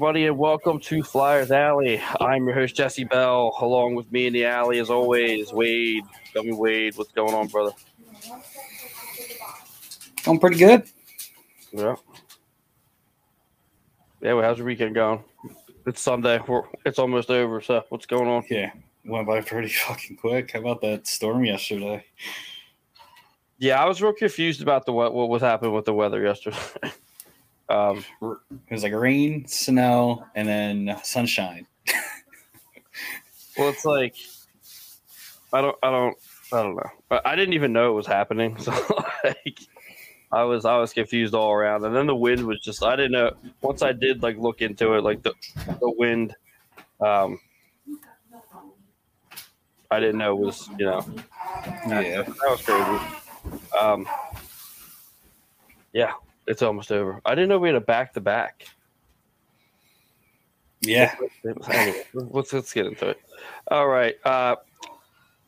Hello, everybody, and welcome to Flyers Alley. I'm your host, Jesse Bell. Along with me in the alley, as always, Wade. Tell me, Wade, what's going on, brother? I'm pretty good. Yeah. Yeah, well, how's your weekend going? It's Sunday. We're, it's almost over. So, what's going on? Yeah, went by pretty fucking quick. How about that storm yesterday? Yeah, I was real confused about the what, what was happening with the weather yesterday. um, It was like rain, snow, and then sunshine. well, it's like I don't, I don't, I don't know. But I didn't even know it was happening. So, like, I was, I was confused all around. And then the wind was just, I didn't know. Once I did like look into it, like the the wind, um, I didn't know was, you know, Yeah. that was crazy. Um, yeah, it's almost over. I didn't know we had a back to back. Yeah. Anyway, let's let's get into it. All right. Uh,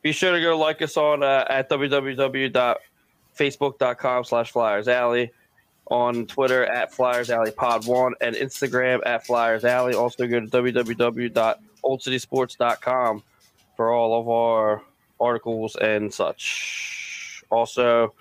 be sure to go like us on uh, at www.facebook.com slash Flyers Alley, on Twitter at Flyers Alley Pod One, and Instagram at Flyers Alley. Also go to www.oldcitysports.com for all of our articles and such. Also,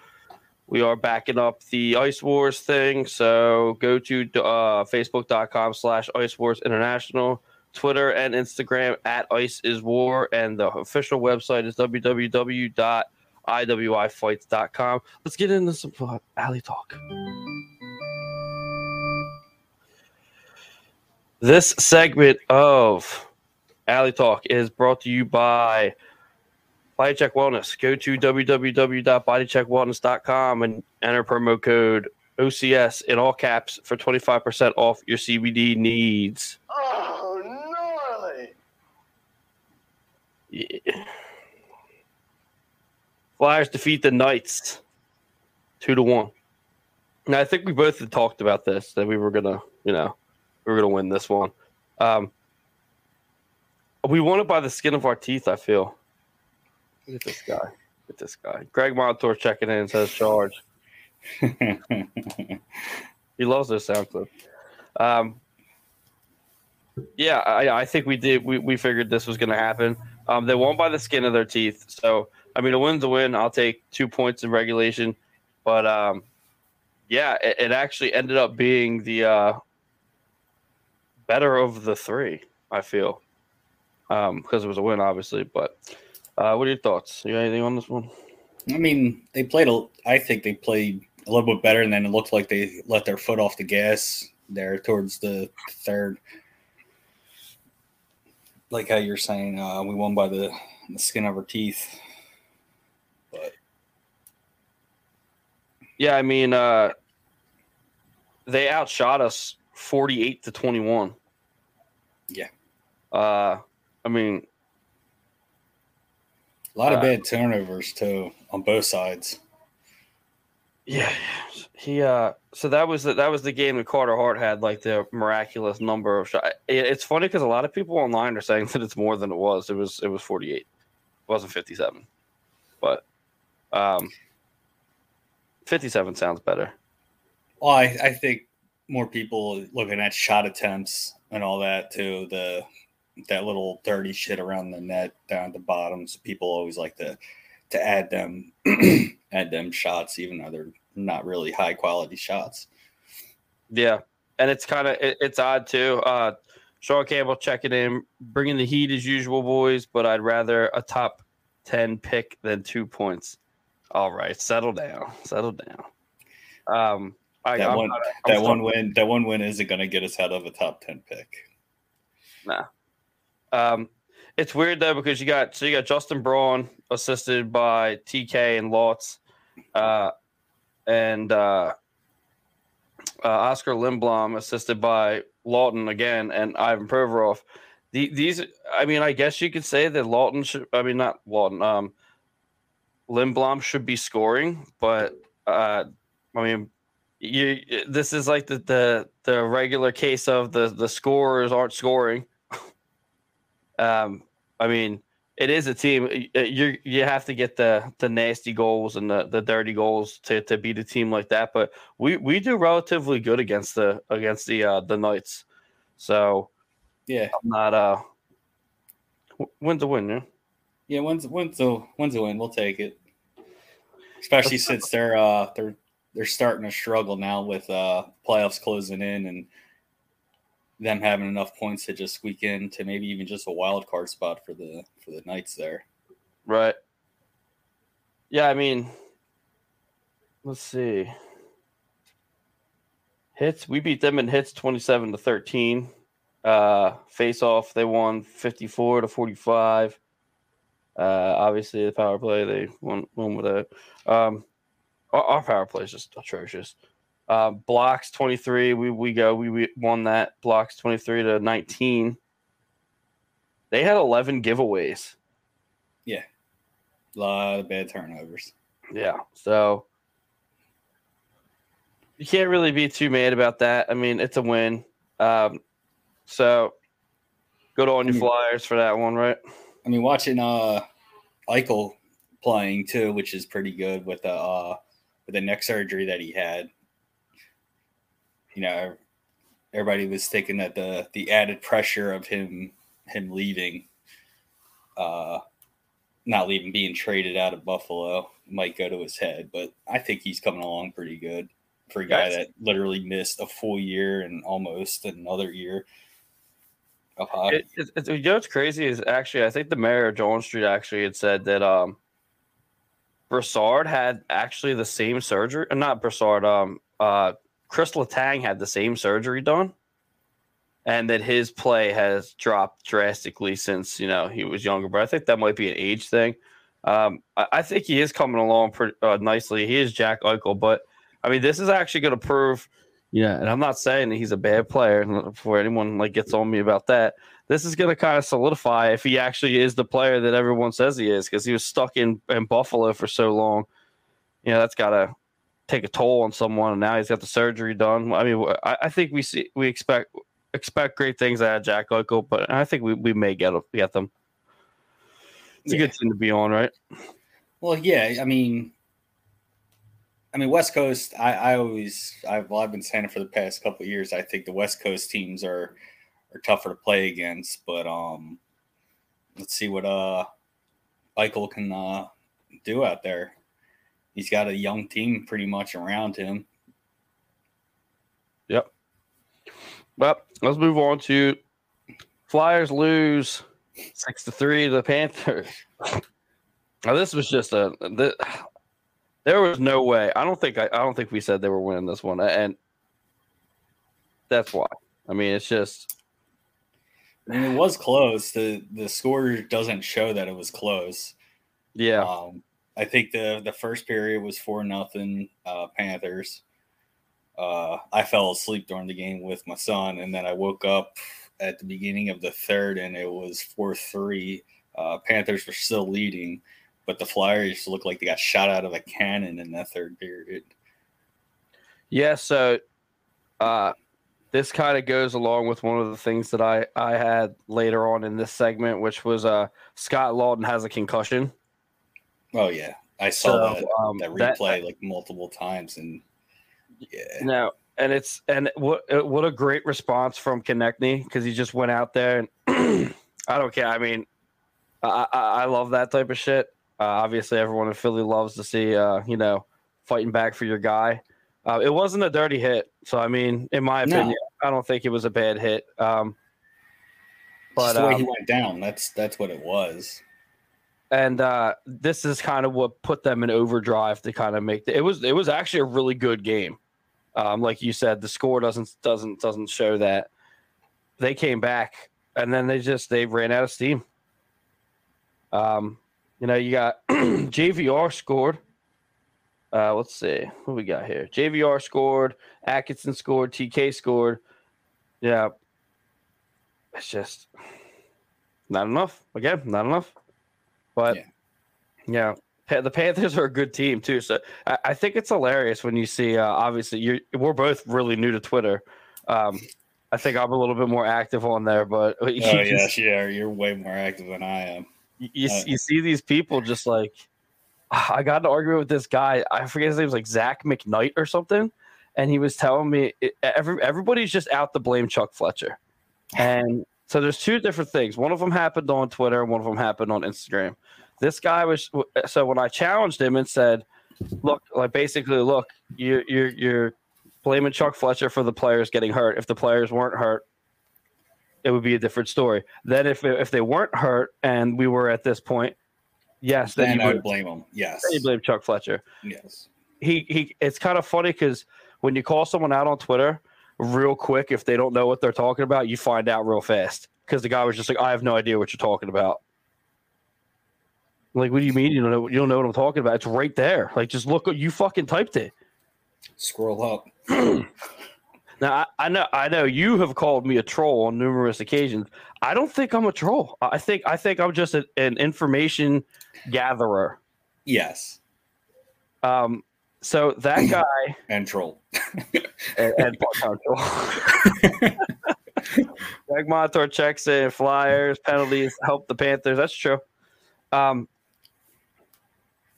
we are backing up the Ice Wars thing, so go to uh, facebook.com slash Ice Wars International, Twitter and Instagram at Ice is War, and the official website is www.iwifights.com. Let's get into some uh, alley talk. This segment of Alley Talk is brought to you by Bodycheck Wellness. Go to www.bodycheckwellness.com and enter promo code OCS in all caps for 25% off your CBD needs. Oh, gnarly. Yeah. Flyers defeat the Knights two to one. Now I think we both had talked about this that we were gonna, you know, we were gonna win this one. Um, we won it by the skin of our teeth. I feel. Look at this guy. Look at this guy. Greg Montour checking in says charge. He loves this sound clip. Um, yeah, I, I think we did. We, we figured this was going to happen. Um, they won by the skin of their teeth. So, I mean, a win's a win. I'll take two points in regulation. But, um, yeah, it, it actually ended up being the uh, better of the three, I feel. Because it was a win, obviously. But uh, what are your thoughts? You got anything on this one? I mean, they played a. I think they played a little bit better, and then it looked like they let their foot off the gas there towards the third. Like how you're saying, uh, we won by the, the skin of our teeth. But Yeah, I mean, uh, they outshot us 48 to 21. Yeah. Uh, I mean, a lot of Uh, bad turnovers too on both sides. yeah, he, uh, so that was the, that was the game that Carter Hart had like the miraculous number of shots. It's funny because a lot of people online are saying that it's more than it was. It was, it was 48. It wasn't 57, but, um, 57 sounds better. Well, I, I think more people looking at shot attempts and all that too. The that little dirty shit around the net down at the bottom. So people always like to to add them add them shots, even though they're not really high quality shots. Yeah, and it's kind of it, it's odd too. Uh, Sean Campbell checking in, bringing the heat as usual, boys. But I'd rather a top ten pick than two points. All right, settle down, settle down. Um, I, That I'm one not- that one win that one win isn't going to get us out of a top ten pick. Nah. Um, it's weird though because you got so you got Justin Braun assisted by TK and Lotz, uh, and uh, uh, Oscar Lindblom assisted by Laughton again and Ivan Provorov. The, these, I mean, I guess you could say that Laughton should. I mean, not Laughton. Um, Lindblom should be scoring, but uh, I mean, you. This is like the the the regular case of the the scorers aren't scoring. Um, I mean, it is a team. You you have to get the the nasty goals and the, the dirty goals to, to beat a team like that. But we, we do relatively good against the against the uh, the Knights. So Yeah, I'm not uh w- win's a win, yeah. yeah. When's when's a when's a win? We'll take it. Especially since they're uh they're they're starting to struggle now with uh playoffs closing in and them having enough points to just squeak in to maybe even just a wild card spot for the for the Knights there. Right. Yeah, I mean, let's see. Hits, we beat them in hits 27 to 13. Uh, face off, they won 54 to 45. Uh, obviously, the power play, they won, won with it. Um, our, our power play is just atrocious. Uh, blocks 23, we, we go, we, we won that. Blocks 23 to 19. They had 11 giveaways. Yeah, a lot of bad turnovers. Yeah. So you can't really be too mad about that. I mean, it's a win. Um, so good on you Mm. Flyers for that one, right? I mean, watching uh Eichel playing too, which is pretty good with the uh with the neck surgery that he had. You know, everybody was thinking that the the added pressure of him him leaving, uh, not leaving, being traded out of Buffalo might go to his head, but I think he's coming along pretty good for a guy Yes. that literally missed a full year and almost another year of hockey. It, it, it, you know what's crazy is actually I think the mayor of John Street actually had said that um Brassard had actually the same surgery, not Brassard, um uh Chris Letang had the same surgery done. And that his play has dropped drastically since you know he was younger, but I think that might be an age thing. Um, I, I think he is coming along pretty uh, nicely. He is Jack Eichel, but I mean, this is actually going to prove, yeah. And I'm not saying that he's a bad player before anyone like gets on me about that. This is going to kind of solidify if he actually is the player that everyone says he is, because he was stuck in in Buffalo for so long. You know, that's got to take a toll on someone, and now he's got the surgery done. I mean, I, I think we see we expect expect great things out of Jack Eichel, but I think we, we may get get them. It's a good team to be on, right? Well, yeah, I mean, I mean, West Coast. I, I always, I've, well, I've been saying it for the past couple of years. I think the West Coast teams are are tougher to play against, but um, let's see what uh Eichel can uh do out there. He's got a young team pretty much around him. Yep. Well, let's move on to Flyers lose six to three to the Panthers. Now this was just a th- there was no way. I don't think I, I don't think we said they were winning this one, and that's why. I mean, it's just I mean, it was close. the The score doesn't show that it was close. yeah, Um, I think the the first period was four nothing uh, Panthers. Uh, I fell asleep during the game with my son, and then I woke up at the beginning of the third, and it was four three. Uh, Panthers were still leading, but the Flyers looked like they got shot out of a cannon in that third period. yeah. So, uh, this kind of goes along with one of the things that I I had later on in this segment, which was uh Scott Laughton has a concussion. Oh yeah, I saw So, that, um, that that- replay like multiple times, and yeah, No, and it's and what uh, what a great response from Konecny because he just went out there and I don't care. I mean, I, I I love that type of shit. Uh, obviously, everyone in Philly loves to see uh, you know fighting back for your guy. Uh, it wasn't a dirty hit, so I mean, in my No. opinion, I don't think it was a bad hit. Um, just but the way um, he went down. That's that's what it was. And uh, this is kind of what put them in overdrive to kind of make the, it was it was actually a really good game. Um, like you said, the score doesn't doesn't doesn't show that they came back and then they just they ran out of steam. Um, you know, you got JVR scored. Uh, let's see what we got here. JVR scored, Atkinson scored, TK scored. Yeah, it's just not enough. Again, not enough. But Yeah. yeah, the Panthers are a good team too. So I, I think it's hilarious when you see. Uh, obviously, you're we're both really new to Twitter. Um, I think I'm a little bit more active on there, but Oh yes, yeah, you're way more active than I am. you, you, Uh, you see these people just like I got an argument with this guy. I forget his name was like Zach McKnight or something, and he was telling me it, every everybody's just out to blame Chuck Fletcher. And so there's two different things. One of them happened on Twitter, one of them happened on Instagram. This guy was so when I challenged him and said, "Look, like basically, look, you you're you're blaming Chuck Fletcher for the players getting hurt. If the players weren't hurt, it would be a different story. Then if if they weren't hurt and we were at this point, yes, then, Then you I would would blame him. Yes. you blame Chuck Fletcher. Yes. He he. It's kind of funny because when you call someone out on Twitter, real quick, if they don't know what they're talking about, you find out real fast because the guy was just like, "I have no idea what you're talking about." Like, what do you mean you don't know? You don't know what I'm talking about? It's right there. Like, just look. You fucking typed it. Scroll up. Now I, I know I know you have called me a troll on numerous occasions. I don't think I'm a troll. I think I think I'm just a, an information gatherer. Yes. Um, so that guy And troll. and, and troll. Greg Montour checks in flyers, penalties, help the Panthers. That's true. Um,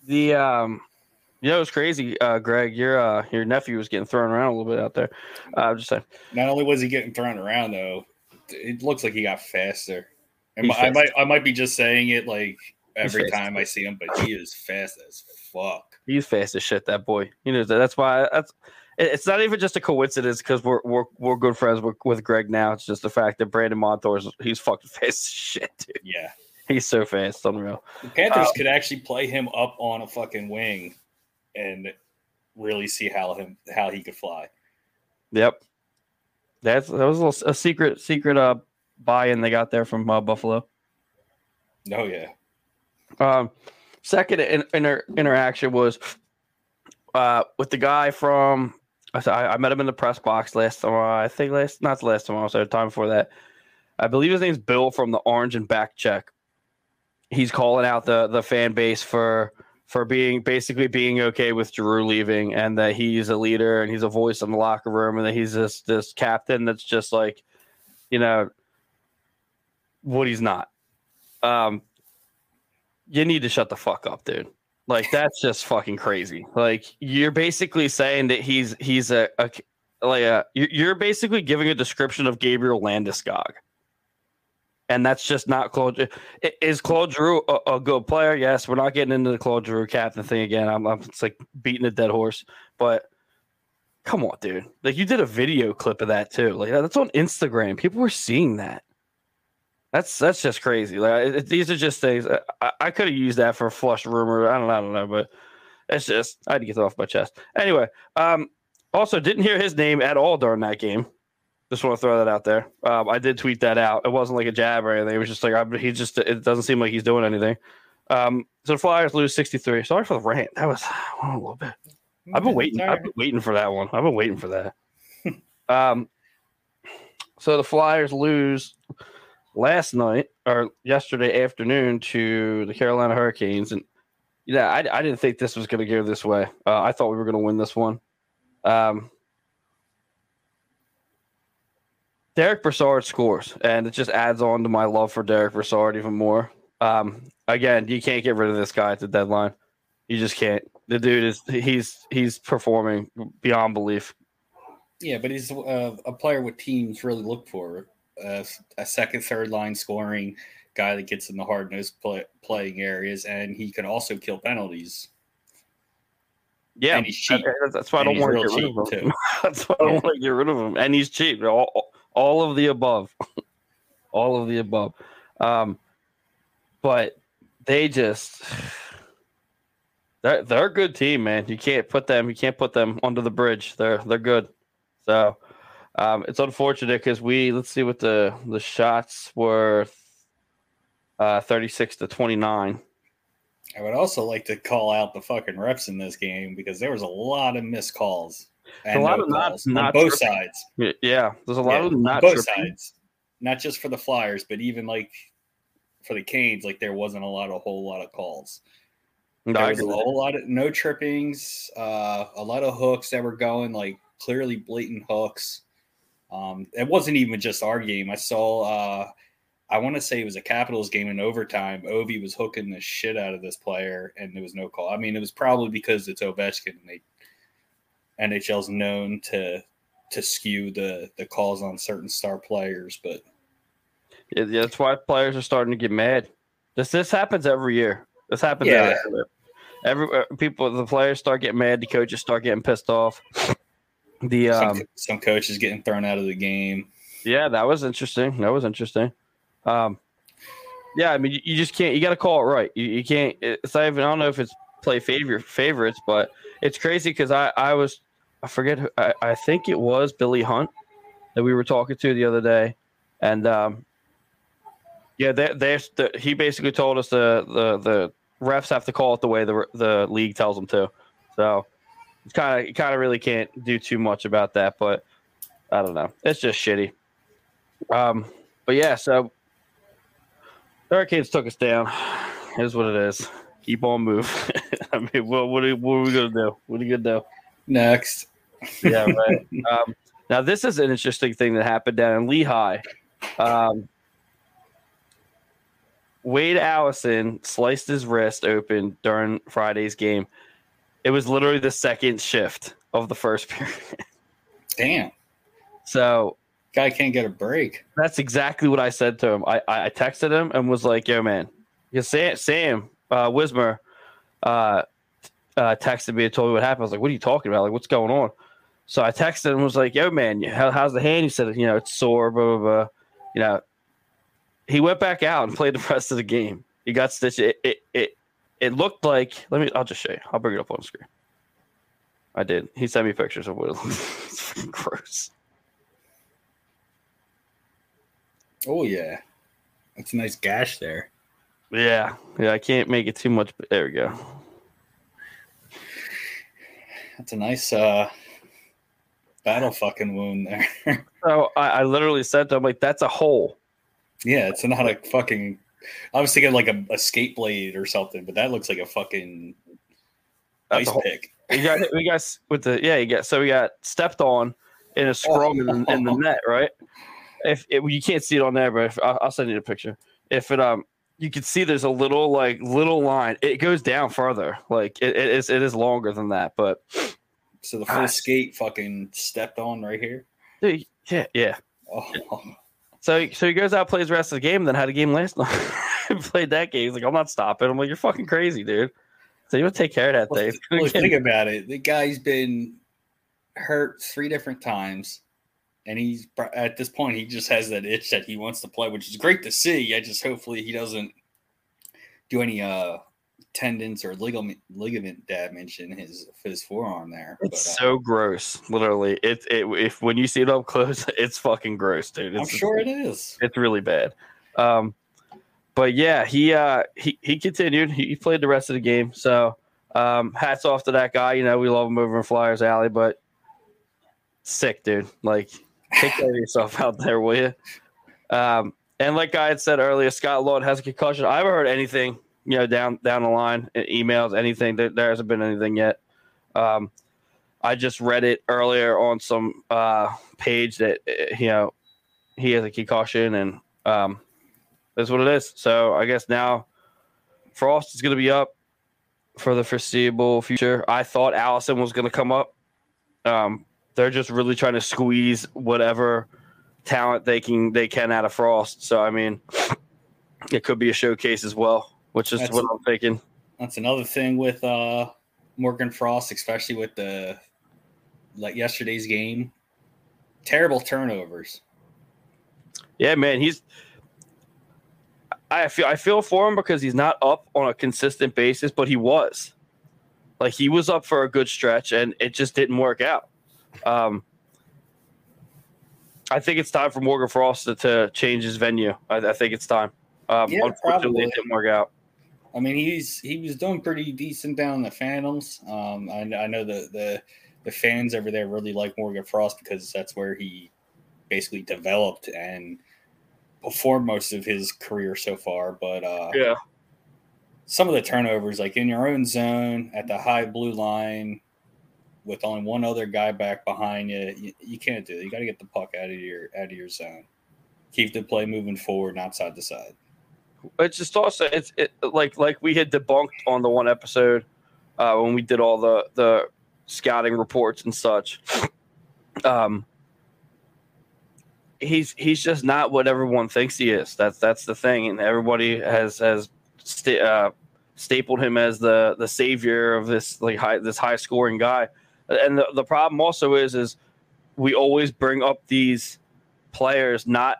the um, you know it's crazy, uh, Greg. Your uh, your nephew was getting thrown around a little bit out there. Uh, I'm just saying. Not only was he getting thrown around though, it looks like he got faster. And I might I might be just saying it like every time I see him, but he is fast as fuck. He's fast as shit. That boy. You know that- that's why that's. It's not even just a coincidence because we're, we're we're good friends with, with Greg now. It's just the fact that Brandon Montour's he's fucking fast as shit, dude. Yeah. He's so fast, unreal. The Panthers Um, could actually play him up on a fucking wing and really see how him how he could fly. Yep. That's that was a, little, a secret secret uh buy-in they got there from uh, Buffalo. Oh yeah. Um, second in, inter, interaction was uh with the guy from I, I met him in the press box last time. uh, I think last not the last time. I was there. Time before that. I believe his name's Bill from the Orange and Back Check. He's calling out the the fan base for for being basically being okay with Giroux leaving and that he's a leader and he's a voice in the locker room and that he's this this captain that's just like, you know, what he's not. Um, you need to shut the fuck up, dude. Like that's just fucking crazy. Like you're basically saying that he's he's a, a like a you're basically giving a description of Gabriel Landeskog. And that's just not Claude. Is Claude Giroux a, a good player? Yes, we're not getting into the Claude Giroux captain thing again. I'm, I'm it's like beating a dead horse. But come on, dude. Like you did a video clip of that too. Like that's on Instagram. People were seeing that. That's that's just crazy. Like it, these are just things. I, I could have used that for a flush rumor. I don't, I don't know, but it's just I had to get that off my chest. Anyway, um, also didn't hear his name at all during that game. Just want to throw that out there. Um, I did tweet that out. It wasn't like a jab or anything. It was just like I, he just. It doesn't seem like he's doing anything. Um, so the Flyers lose sixty three. Sorry for the rant. That was a little bit. I've been waiting. I've been waiting for that one. I've been waiting for that. um, so the Flyers lose last night or yesterday afternoon to the Carolina Hurricanes, and yeah, I, I didn't think this was going to go this way. Uh, I thought we were going to win this one. Um, Derek Brassard scores, and it just adds on to my love for Derek Brassard even more. Um, again, you can't get rid of this guy at the deadline. You just can't. The dude is he's he's performing beyond belief. Yeah, but he's uh, a player what teams really look for uh, a second, third line scoring guy that gets in the hard nosed play, playing areas, and he can also kill penalties. Yeah, And he's cheap. that- that's why I don't want to get rid of him. too. that's why I don't want to get rid of him. And he's cheap. All, all of the above. all of the above. Um, but they just they're they're a good team, man. You can't put them you can't put them under the bridge. They're they're good. So um, it's unfortunate because we let's see what the the shots were. Uh, 36 to 29. I would also like to call out the fucking refs in this game because there was a lot of missed calls. And A lot no of not- calls on both tripping. sides. Yeah, there's a lot Yeah, of not both tripping. sides. Not just for the Flyers, but even like for the Canes, like there wasn't a lot, a whole lot of calls. No, There was a whole lot of no trippings, uh, a lot of hooks that were going like clearly blatant hooks. Um, it wasn't even just our game. I saw, uh, I want to say it was a Capitals game in overtime. Ovi was hooking the shit out of this player, and there was no call. I mean, it was probably because it's Ovechkin, and they NHL's known to to skew the the calls on certain star players, but Yeah, that's why players are starting to get mad. This this happens every year. This happens Yeah. every year. Every uh, people, the players start getting mad. The coaches start getting pissed off. The um, some, some coaches getting thrown out of the game. yeah, that was interesting. That was interesting. Um, yeah, I mean, you, you just can't. You got to call it right. You, you can't. It's not even. I don't know if it's play favor favorites, but it's crazy because I I was I forget. Who, I I think it was Billy Hunt that we were talking to the other day, and um, yeah, they they the, he basically told us the the the refs have to call it the way the the league tells them to. So kind of you kind of really can't do too much about that, but I don't know. It's just shitty. Um, but yeah, so Hurricanes took us down. Here's what it is. Keep on moving. I mean, what, what, are, what are we gonna do? What are you gonna do? Next. Yeah, right. um, now this is an interesting thing that happened down in Lehigh. Um, Wade Allison sliced his wrist open during Friday's game. It was literally the second shift of the first period. Damn. So Guy can't get a break. that's exactly what I said to him. I, I texted him and was like, "Yo, man, because Sam Sam uh, Wismer uh, uh, texted me and told me what happened. I was like, "What are you talking about? Like, what's going on?" So I texted him and was like, "Yo, man, how, how's the hand?" He said, "You know, it's sore." Blah blah blah. You know, he went back out and played the rest of the game. He got stitched. It it it, it looked like. Let me. I'll just show you. I'll bring it up on the screen. I did. He sent me pictures of what it fucking gross. Oh yeah. That's a nice gash there. Yeah, yeah. I can't make it too much. But there we go. That's a nice uh battle fucking wound there. So I, I literally said to him, like, that's a hole. yeah, it's not a fucking I was thinking like a, a skate blade or something, but that looks like a fucking That's ice a hole. pick. We got we got with the yeah, you got so we got stepped on in a scrum in, the, in the net, right? If it, you can't see it on there, but if, I'll, send you the picture. If it um, you can see there's a little like little line. It goes down further. Like it, it is it is longer than that, but So the full skate fucking stepped on right here. dude, yeah, yeah. Oh, So so he goes out, plays the rest of the game, then had a game last night. Played that game. He's like, I'm not stopping. I'm like, you're fucking crazy, dude. So you to take care of that Well, thing. th- well, think about it. The guy's been hurt three different times, and he's at this point he just has that itch that he wants to play, which is great to see. I just hopefully he doesn't do any uh tendons or ligament ligament damage in his his forearm there. It's But, uh, so gross. Literally, it, it if when you see it up close, it's fucking gross, dude. I'm sure it is. it's really bad. Um, but yeah, he uh he he continued. He, he played the rest of the game. So um, hats off to that guy. You know, we love him over in Flyers Alley, but sick, dude. Like, take care of yourself out there, will you? Um, and like I had said earlier, Scott Lord has a concussion. I haven't heard anything, you know, down down the line, emails, anything. There, there hasn't been anything yet. Um, I just read it earlier on some uh, page that uh, you know he has a concussion, and um, that's what it is. So I guess now Frost is going to be up for the foreseeable future. I thought Allison was going to come up. Um, they're just really trying to squeeze whatever talent they can they can out of Frost. So I mean, it could be a showcase as well, which is That's- what I'm thinking. That's another thing with uh Morgan Frost, especially with the like yesterday's game. Terrible turnovers. Yeah, man, he's. I feel I feel for him because he's not up on a consistent basis, but he was. Like he was up for a good stretch, and it just didn't work out. Um, I think it's time for Morgan Frost to, to change his venue. I, I think it's time. Um, Yeah, unfortunately, probably. it didn't work out. I mean, he's he was doing pretty decent down in the Phantoms. Um, I, I know the the the fans over there really like Morgan Frost because that's where he basically developed and performed most of his career so far. But uh, Yeah, some of the turnovers, like in your own zone at the high blue line, with only one other guy back behind you, you, you can't do it. You got to get the puck out of your out of your zone. Keep the play moving forward, not side to side. It's just also it's it, like like we had debunked on the one episode uh, when we did all the the scouting reports and such. Um, he's he's just not what everyone thinks he is. That's that's the thing, and everybody has has sta- uh, stapled him as the the savior of this like high this high scoring guy. And the, the problem also is is we always bring up these players not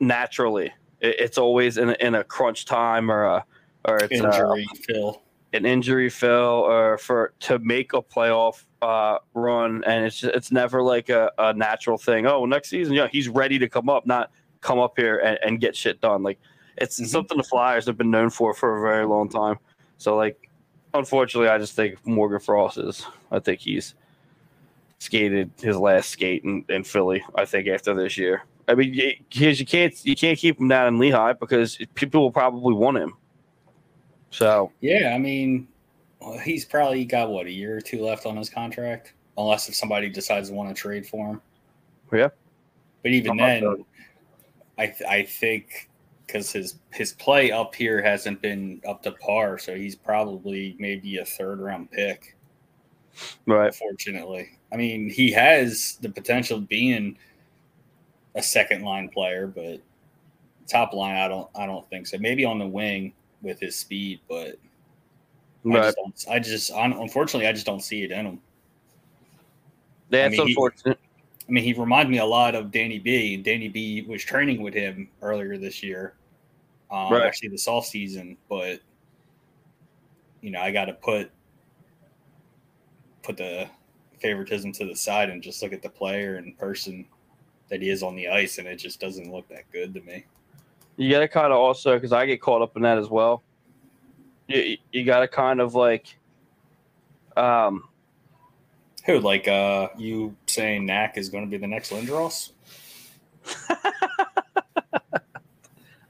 naturally. It, it's always in a, in a crunch time or a or it's uh, Injury, Phil. an injury fill or for to make a playoff uh, run, and it's just, it's never like a, a natural thing. Oh, next season, yeah, he's ready to come up, not come up here and, and get shit done. Like it's Mhm. something the Flyers have been known for for a very long time. So like, unfortunately, I just think Morgan Frost is. I think he's skated his last skate in, in Philly. I think after this year. I mean, because you can't you can't keep him down in Lehigh because people will probably want him. So Yeah, I mean, well, he's probably got what a year or two left on his contract, unless if somebody decides to want to trade for him. Yeah. But even I'm then. I th- I think because his his play up here hasn't been up to par, so he's probably maybe a third round pick. right. Fortunately, I mean, he has the potential of being a second line player, but top line, I don't I don't think so. Maybe on the wing with his speed, but I just, don't, I just unfortunately, I just don't see it in him. That's mean, he- unfortunate. I mean, he reminded me a lot of Danny B. Danny B was training with him earlier this year, um, Right. actually this off season. But you know, I got to put put the favoritism to the side and just look at the player in person that he is on the ice, and it just doesn't look that good to me. You got to kind of also because I get caught up in that as well. You you got to kind of like, um, Who like uh you saying Knack is going to be the next Lindros?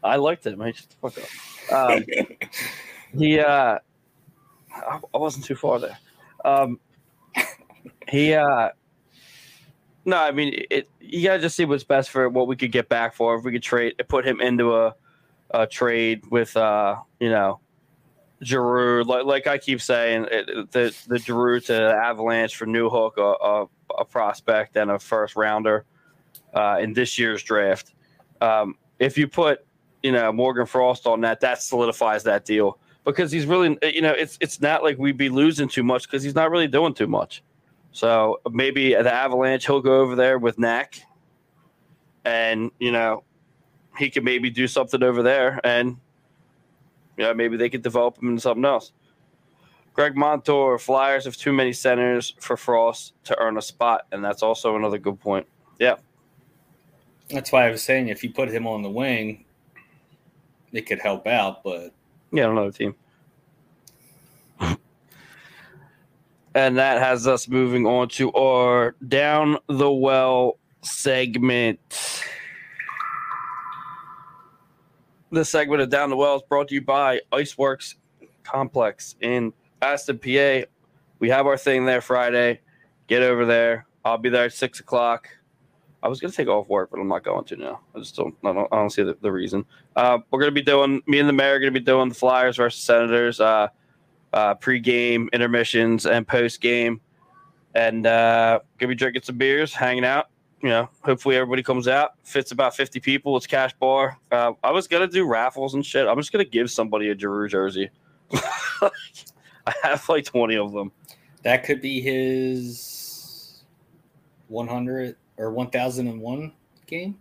I liked it, man. Shut the fuck up. Um, he uh, I, I wasn't too far there. Um, he uh, no, I mean it. You gotta just see what's best for what we could get back for. If we could trade, put him into a, a trade with uh, you know, Giroux. Like, like I keep saying, it, the the Giroux to Avalanche for Newhook, a, a, a prospect and a first rounder uh, in this year's draft. Um, if you put you know Morgan Frost on that, that solidifies that deal because he's really you know it's it's not like we'd be losing too much because he's not really doing too much. So maybe the Avalanche he'll go over there with Knack, and you know he could maybe do something over there, and you know maybe they could develop him into something else. Greg Montour, Flyers have too many centers for Frost to earn a spot, and that's also another good point. Yeah, that's why I was saying if you put him on the wing, it could help out, but Yeah, another team. And that has us moving on to our down the well segment. This segment of Down the Well is brought to you by Iceworks Complex in Aston, PA. We have our thing there Friday. Get over there. I'll be there at six o'clock. I was gonna take off work, but I'm not going to now. I just don't. I don't, I don't see the, the reason. Uh, we're gonna be doing. Me and the mayor are gonna be doing the Flyers versus Senators. Uh, uh, pre-game intermissions and post-game, and uh, gonna be drinking some beers, hanging out. You know, hopefully everybody comes out. Fits about fifty people. It's cash bar. Uh, I was gonna do raffles and shit. I'm just gonna give somebody a Giroux jersey. I have like twenty of them. that could be his 100 or 1001 game.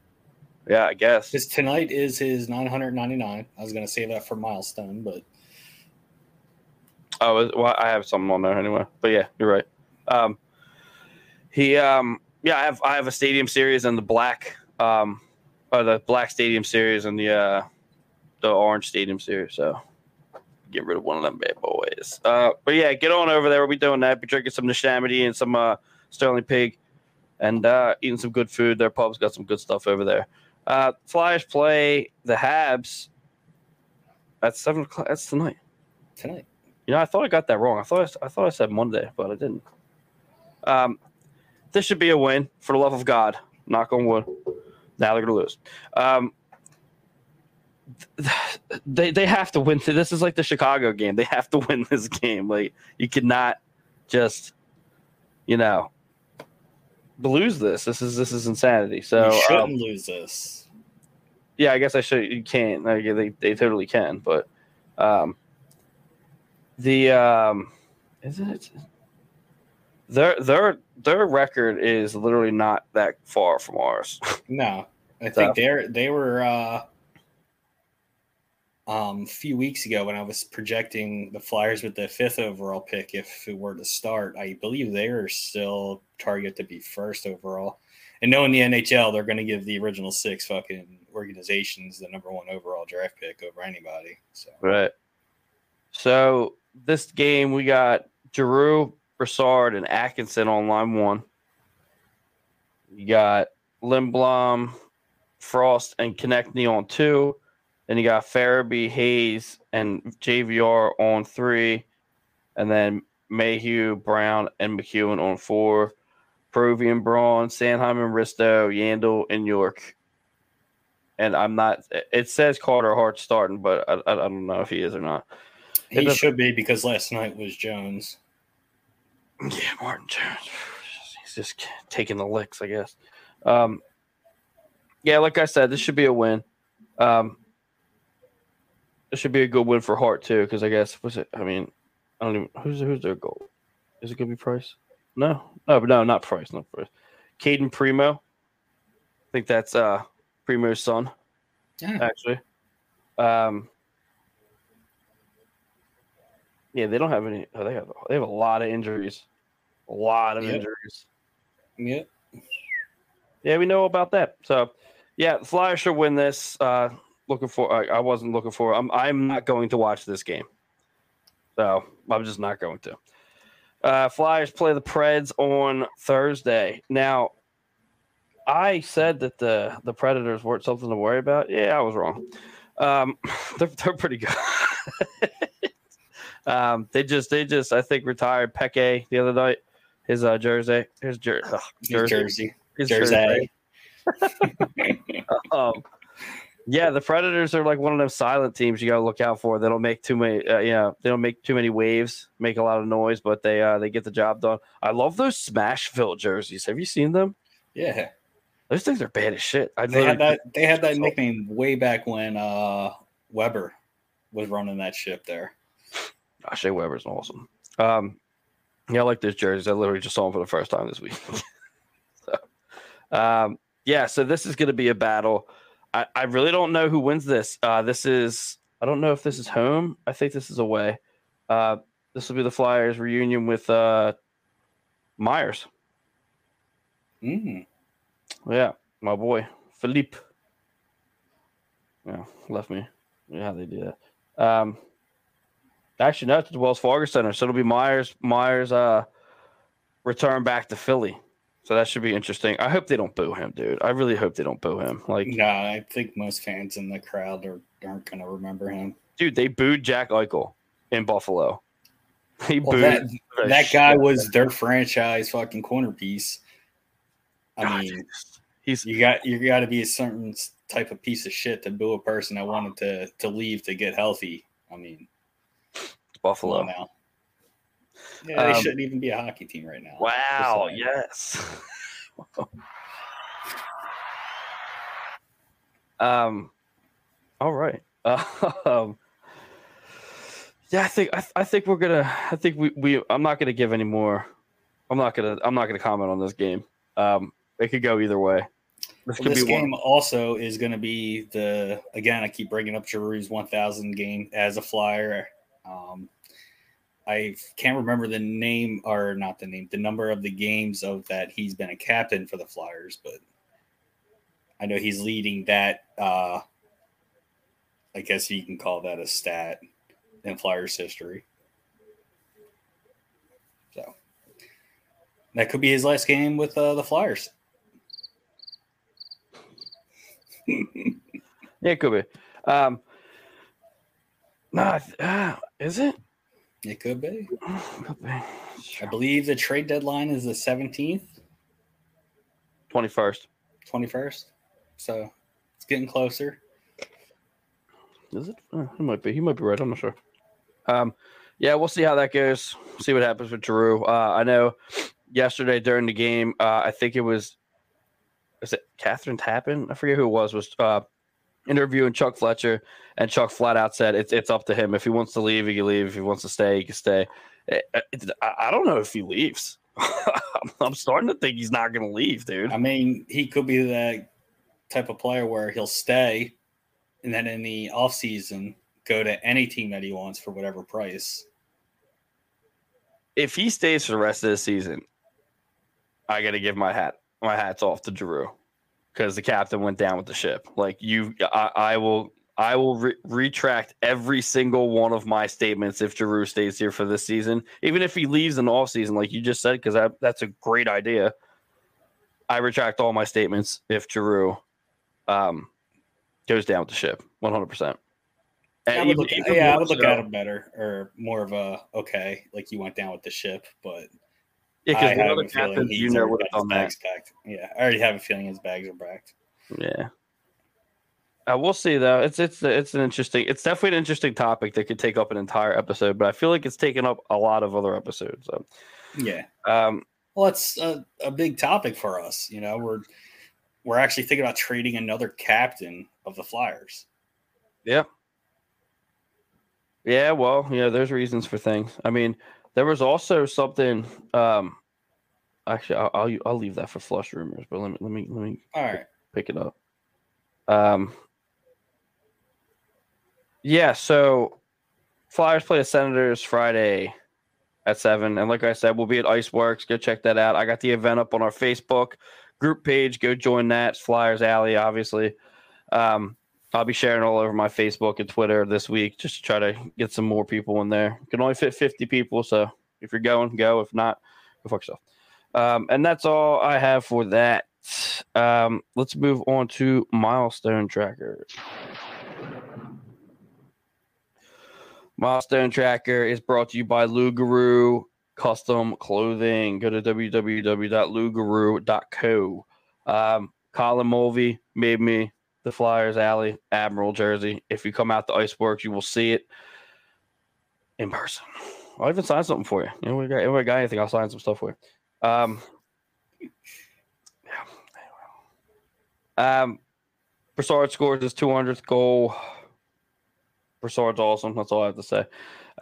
Yeah, I guess. Because tonight is his 999. I was going to say that for milestone, but Oh, well, I have something on there anyway. But yeah, you're right. Um, he, um, yeah, I have I have a stadium series and the black, um, or the black stadium series and the uh, the orange stadium series. So get rid of one of them bad boys. Uh, but yeah, get on over there. We'll be doing that. Be drinking some Nishamity and some uh, Sterling Pig, and uh, eating some good food. Their pub's got some good stuff over there. Uh, Flyers play the Habs at seven o'clock. That's tonight. tonight. You know, I thought I got that wrong. I thought I, I thought I said Monday, but I didn't. Um, this should be a win for the love of God. Knock on wood. Now they're gonna lose. Um, they they have to win. This is like the Chicago game. They have to win this game. Like you cannot just, you know, lose this. This is this is insanity. So you shouldn't um, lose this. yeah, I guess I should. You can't. Like, they they totally can, but um, the um, is it their their their record is literally not that far from ours. No, I think they're they were uh, um, a few weeks ago when I was projecting the Flyers with the fifth overall pick. If it were to start, I believe they are still target to be first overall. And knowing the NHL, they're going to give the original six fucking organizations the number one overall draft pick over anybody. So Right. So this game we got Giroux, Brassard, and Atkinson on line one. You got Lindblom, Frost, and Konecny on two. Then you got Farabee, Hayes, and JVR on three. And then Mayhew, Brown, and MacEwen on four. Provorov Braun, Sanheim and Risto, Yandle, and York. And I'm not. It says Carter Hart starting, but I, I don't know if he is or not. He doesn't- should be because last night was Jones. Yeah, Martin Jones. He's just taking the licks, I guess. Um, yeah, like I said, this should be a win. Um, this should be a good win for Hart too, because I guess was it? I mean, I don't even who's who's their goal. Is it gonna be Price? No, no, but no, not Price, not Price. Cayden Primeau. I think that's uh Primeau's son, Yeah. actually. Um, yeah, they don't have any. Oh, they have they have a lot of injuries, a lot of Yep. injuries. Yep. Yeah, we know about that. So, yeah, Flyers should win this. Uh, looking for. I, I wasn't looking for. I'm. I'm not going to watch this game. So I'm just not going to. Uh, Flyers play the Preds on Thursday. Now, I said that the the Predators weren't something to worry about. Yeah, I was wrong. Um, they're they're pretty good. um, they just they just I think retired Peke the other night. His uh, jersey, his jer- Jersey. jersey, Jersey. his Jersey. um, yeah, the Predators are like one of those silent teams you got to look out for. They don't make too many, uh, you know, they don't make too many waves, make a lot of noise, but they uh, they get the job done. I love those Smashville jerseys. Have you seen them? Yeah. Those things are bad as shit. I They had that they had that nickname way back when uh Weber was running that ship there. Shea Weber's awesome. Um, yeah, I like those jerseys. I literally just saw them for the first time this week. so, um, yeah, so this is going to be a battle. I, I really don't know who wins this. Uh, this is, I don't know if this is home. I think this is away. Uh, this will be the Flyers reunion with uh, Myers. Mm. Yeah, my boy Philippe. Yeah, left me. Yeah, they do that. Um, actually, no, it's the Wells Fargo Center, so it'll be Myers. Myers, uh, return back to Philly. So that should be interesting. I hope they don't boo him, dude. I really hope they don't boo him. Like, No, I think most fans in the crowd are, aren't going to remember him. dude, they booed Jack Eichel in Buffalo. He Well, booed that, that guy was their franchise fucking corner piece. I God, mean, he's you got you got to be a certain type of piece of shit to boo a person that wanted to to leave to get healthy. I mean, Buffalo. now. Yeah, they Um, shouldn't even be a hockey team right now. Wow. Yes. um. All right. Um. Yeah, I think I, I think we're gonna. I think we, we. I'm not gonna give any more. I'm not gonna. I'm not gonna comment on this game. Um. It could go either way. This Well, could this be game one. also is going to be the again. I keep bringing up Giroux's 1,000 game as a flyer. Um, I can't remember the name or not the name, the number of the games of that he's been a captain for the Flyers, but I know he's leading that. Uh, I guess you can call that a stat in Flyers history. So that could be his last game with uh, the Flyers. Yeah, it could be. Um. Nah, uh, is it? It could be. Could be. I believe the trade deadline is the 17th, Twenty first. 21st. So it's getting closer. Is it? Oh, he might be. He might be right. I'm not sure. Um, yeah, we'll see how that goes. See what happens with Drew. Uh, I know yesterday during the game. Uh, I think it was, is it Kathryn Tappen? I forget who it was. Was uh, interviewing Chuck Fletcher, and Chuck flat out said it's it's up to him. If he wants to leave, he can leave. If he wants to stay, he can stay. Eh, eh, it, it, I don't know if he leaves. I'm starting to think he's not going to leave, dude. I mean, he could be that type of player where he'll stay, and then in the off season go to any team that he wants for whatever price. If he stays for the rest of the season, I got to give my hat my hats off to Giroux because the captain went down with the ship. Like you, I, I will I will re- retract every single one of my statements if Giroux stays here for this season, even if he leaves in the off season, like you just said, because that, that's a great idea. I retract all my statements if Giroux um, goes down with the ship, one hundred percent. I would look, yeah, I would look so, at him better or more of a okay, like you went down with the ship, but yeah, because one other captains you know would have done that. Packed. Yeah, I already have a feeling his bags are packed. Yeah. Uh, we'll see though. It's it's it's an interesting. It's definitely an interesting topic that could take up an entire episode, but I feel like it's taken up a lot of other episodes. So. Yeah. Um. Well, it's a, a big topic for us. You know, we're we're actually thinking about trading another captain of the Flyers. Yeah. Yeah. Well, yeah. There's reasons for things. I mean, there was also something. Um. Actually, I'll I'll, I'll leave that for flush rumors, but let me let me let me. All right. Pick it up. Um. Yeah, so Flyers play the Senators Friday at seven, and like I said, we'll be at Iceworks. Go check that out. I got the event up on our Facebook group page. Go join that. Flyers Alley, obviously. Um, I'll be sharing all over my Facebook and Twitter this week just to try to get some more people in there. Can only fit 50 people, so if you're going, go. If not, go fuck yourself. Um, and that's all I have for that. Um, let's move on to milestone tracker. Milestone Tracker is brought to you by Guru Custom Clothing. Go to www.louguru.co. Um, Colin Mulvey made me the Flyers Alley Admiral jersey. If you come out to Iceworks, you will see it in person. I'll even sign something for you. You know, got, we got anything, I'll sign some stuff for you. Um, yeah. Um, Brassard scores his 200th goal Brassard's awesome. That's all I have to say.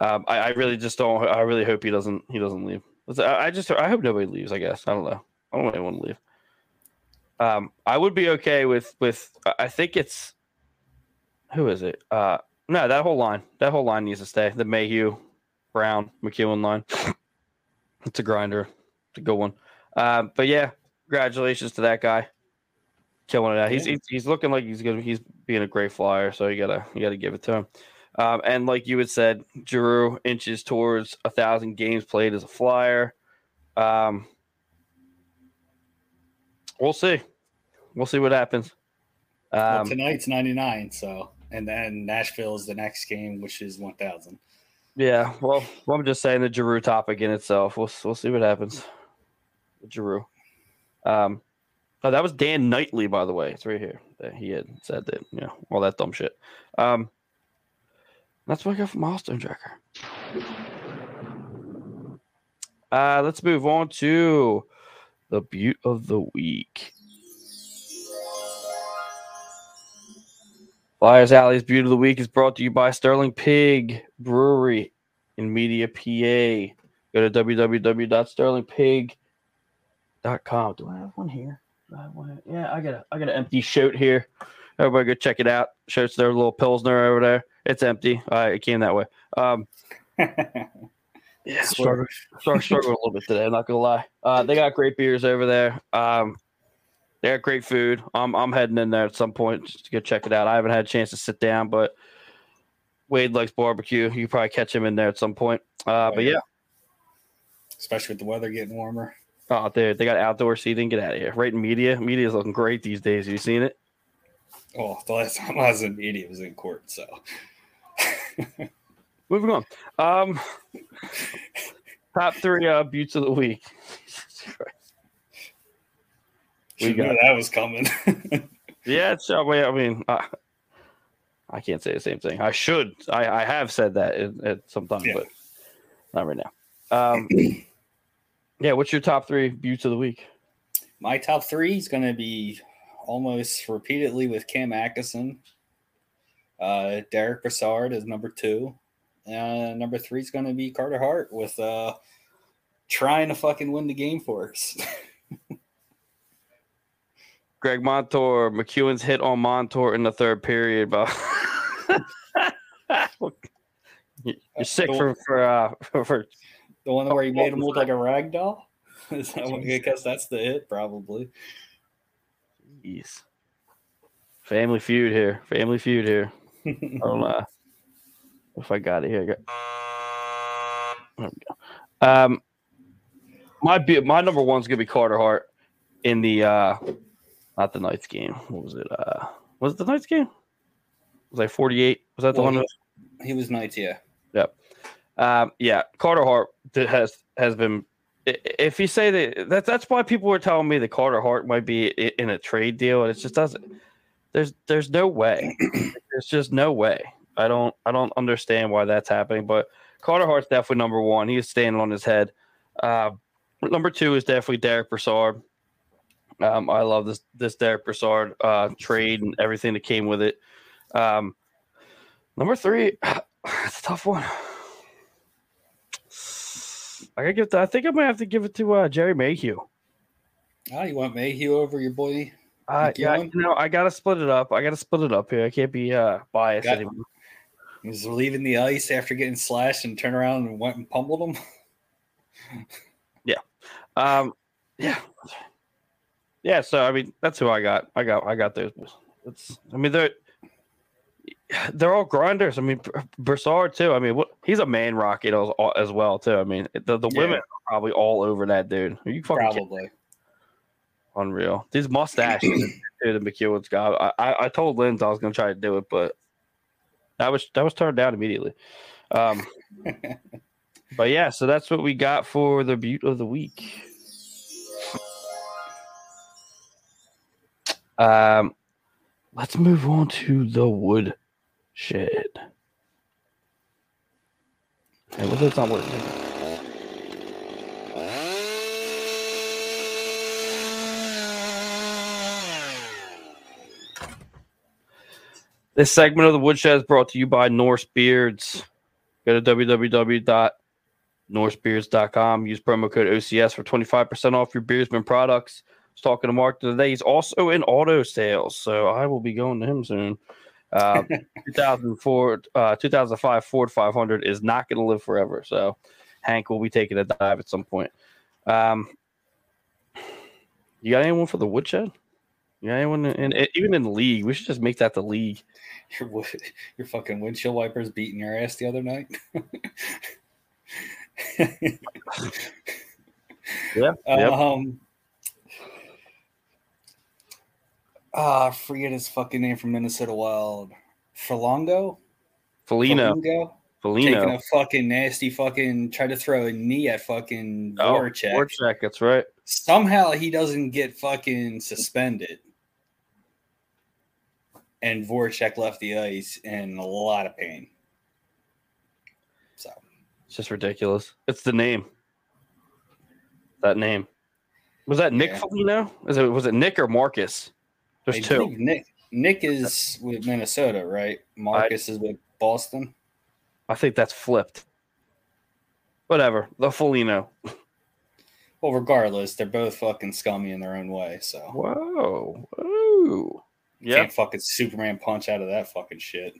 Um, I, I, really just don't. I really hope he doesn't. He doesn't leave. I, I just. I hope nobody leaves. I guess. I don't know. I don't want anyone to leave. Um, I would be okay with with. I think it's. Who is it? Uh, no, that whole line. That whole line needs to stay. The Mayhew, Brown, MacEwen line. it's a grinder. It's a good one. Um, but yeah, congratulations to that guy killing it out. He's, he's he's looking like he's gonna he's being a great flyer, so you gotta you gotta give it to him. Um, and like you had said, Giroux inches towards a thousand games played as a flyer. Um, we'll see. We'll see what happens. Um, well, tonight's ninety nine, so and then Nashville is the next game, which is one thousand. Yeah, well, well, I'm just saying the Giroux topic in itself. We'll we'll see what happens. Giroux. Um, Oh, that was Dan Knightley, by the way. It's right here that he had said that, you know, all that dumb shit. Um, that's what I got from Milestone Tracker. Uh, let's move on to the Butte of the Week. Flyers Alley's Butte of the Week is brought to you by Sterling Pig Brewery in Media, PA. Go to www.sterlingpig.com. Do I have one here? Yeah, I got a I got an empty shoot here. Everybody go check it out. Shows their little pilsner over there. It's empty. Uh, it came that way. Um, yeah, struggling a little bit today. I'm not gonna lie. Uh, they got great beers over there. Um, they got great food. I'm I'm heading in there at some point just to go check it out. I haven't had a chance to sit down, but Wade likes barbecue. You probably catch him in there at some point. Uh, but yeah, especially with the weather getting warmer. Oh, dude, they got outdoor seating. Get out of here. Right in media. Media is looking great these days. Have you seen it? Oh, the last time I was in media was in court. So moving on. Um, top three uh, buttes of the week. we got that was coming. yeah, it's uh, I mean, uh, I can't say the same thing. I should. I, I have said that at, at some time, yeah. but not right now. Um, Yeah, what's your top three buttes of the week? My top three is going to be almost repeatedly with Cam Atkinson. Uh, Derek Brassard is number two. Uh, number three is going to be Carter Hart with uh, trying to fucking win the game for us. Greg Montour, MacEwen's hit on Montour in the third period, but you're sick for for uh for the one where he made him look like a rag doll. Is that I guess that's the hit, probably. Jeez. Family feud here. Family feud here. I don't know if I got it here. There we go. Um, my be- my number one's gonna be Carter Hart in the uh, not the Knights game. What was it? Uh, was it the Knights game? Was I forty eight? Was that the Well, one? he, was Knights, yeah. Yeah. Um, yeah, Carter Hart has has been. If you say that, that that's why people were telling me that Carter Hart might be in a trade deal, and it just doesn't. There's there's no way. there's just no way. I don't I don't understand why that's happening. But Carter Hart's definitely number one. He's standing on his head. Uh, number two is definitely Derek Brassard. Um, I love this this Derek Brassard uh, trade and everything that came with it. Um, number three, it's a tough one. I gotta give. The, I think I might have to give it to uh, Gerry Mayhew. Oh, you want Mayhew over your boy? Uh, yeah, you know, I gotta split it up. I gotta split it up here. I can't be uh, biased Got- anymore. He was leaving the ice after getting slashed and turned around and went and pummeled him. Yeah. Um, yeah, yeah. So I mean, that's who I got. I got. I got those. It's. I mean, they're they're all grinders. I mean, Br- Brassard too. I mean, what he's a man rocket as, as well too. I mean, the the Yeah. women are probably all over that dude. Are you fucking? Probably. unreal? These mustaches, dude, the MacEwen's got. I, I I told Linz I was gonna try to do it, but that was that was turned down immediately. Um, but yeah, so that's what we got for the butte of the week. Um, let's move on to the wood shed. Hey, well, that's not. This segment of the Woodshed is brought to you by Norse Beards. Go to www.norsebeards.com. Use promo code OCS for 25% off your Beardsman products. I was talking to Mark today. He's also in auto sales, so I will be going to him soon. Uh, 2004, uh, 2005 Ford 500 is not going to live forever, so Hank will be taking a dive at some point. Um, you got anyone for the Woodshed? You got anyone in, in even in the league? We should just make that the league. Your, your fucking windshield wipers beating your ass the other night. Yeah. Yep. Um. Ah, I forget his fucking name from Minnesota Wild. Furlongo? Foligno. Furlongo? Taking a fucking nasty fucking try to throw a knee at fucking Oh, Voracek. Voracek, that's right. Somehow he doesn't get fucking suspended. And Voracek left the ice in a lot of pain. So It's just ridiculous. It's the name. That name. Was that Nick Yeah. Foligno? Is it was it Nick or Marcus? There's I two. Nick Nick is with Minnesota, right? Marcus is with Boston. I think that's flipped. Whatever. The Foligno. Well, regardless, they're both fucking scummy in their own way. So Whoa. Whoa. Yeah, can't fucking Superman punch out of that fucking shit.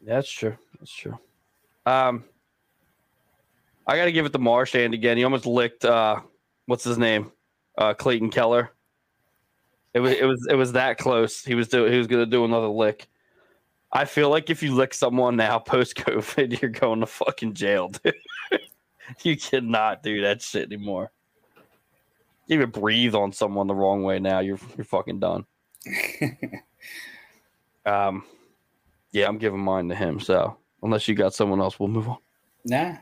that's true. That's true. Um I gotta give it to Marchand again. He almost licked uh what's his name? Uh Clayton Keller. It was it was it was that close. He was do, he was gonna do another lick. I feel like if you lick someone now post COVID, you're going to fucking jail, dude. you cannot do that shit anymore. You even breathe on someone the wrong way now, you're you're fucking done. Um yeah, I'm giving mine to him. So unless you got someone else, we'll move on. nah.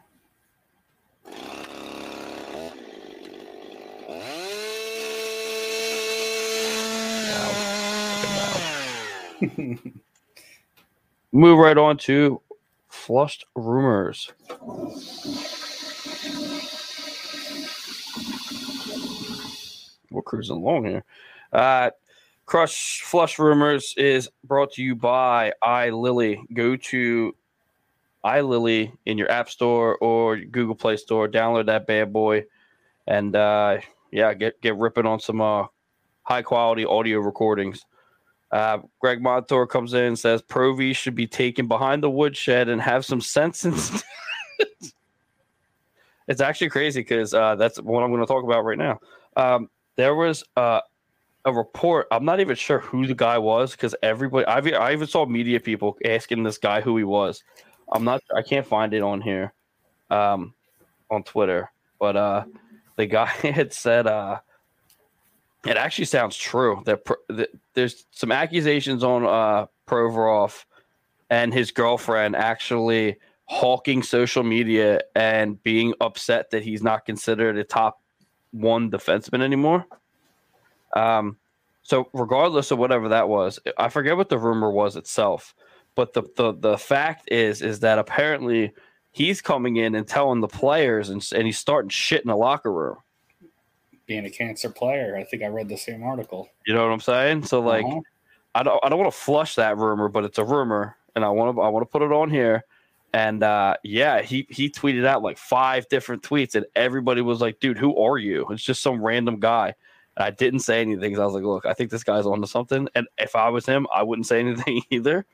Move right on to flushed rumors. we're cruising along here. Uh, Crush Flush Rumors is brought to you by iLily. Go to iLily in your App Store or Google Play Store. Download that bad boy, and uh, yeah, get get ripping on some uh, high quality audio recordings. Uh, Greg Montour comes in and says Pro V should be taken behind the woodshed and have some sense. And it's actually crazy because uh, that's what I'm going to talk about right now. Um, there was uh, a report. I'm not even sure who the guy was because everybody. I've, I even saw media people asking this guy who he was. I'm not. I can't find it on here, um, on Twitter. But uh, the guy had said uh, it actually sounds true that, that there's some accusations on uh, Provorov and his girlfriend actually hawking social media and being upset that he's not considered a top one defenseman anymore. Um, so regardless of whatever that was, I forget what the rumor was itself, but the the the fact is is that apparently he's coming in and telling the players and and he's starting shit in the locker room. Being a cancer player, I think I read the same article. You know what I'm saying? So like, Uh-huh. I don't I don't want to flush that rumor, but it's a rumor, and I want to I want to put it on here. And uh, yeah, he he tweeted out like five different tweets, and everybody was like, "Dude, who are you?" It's just some random guy. And I didn't say anything because I was like, "Look, I think this guy's onto something." And if I was him, I wouldn't say anything either.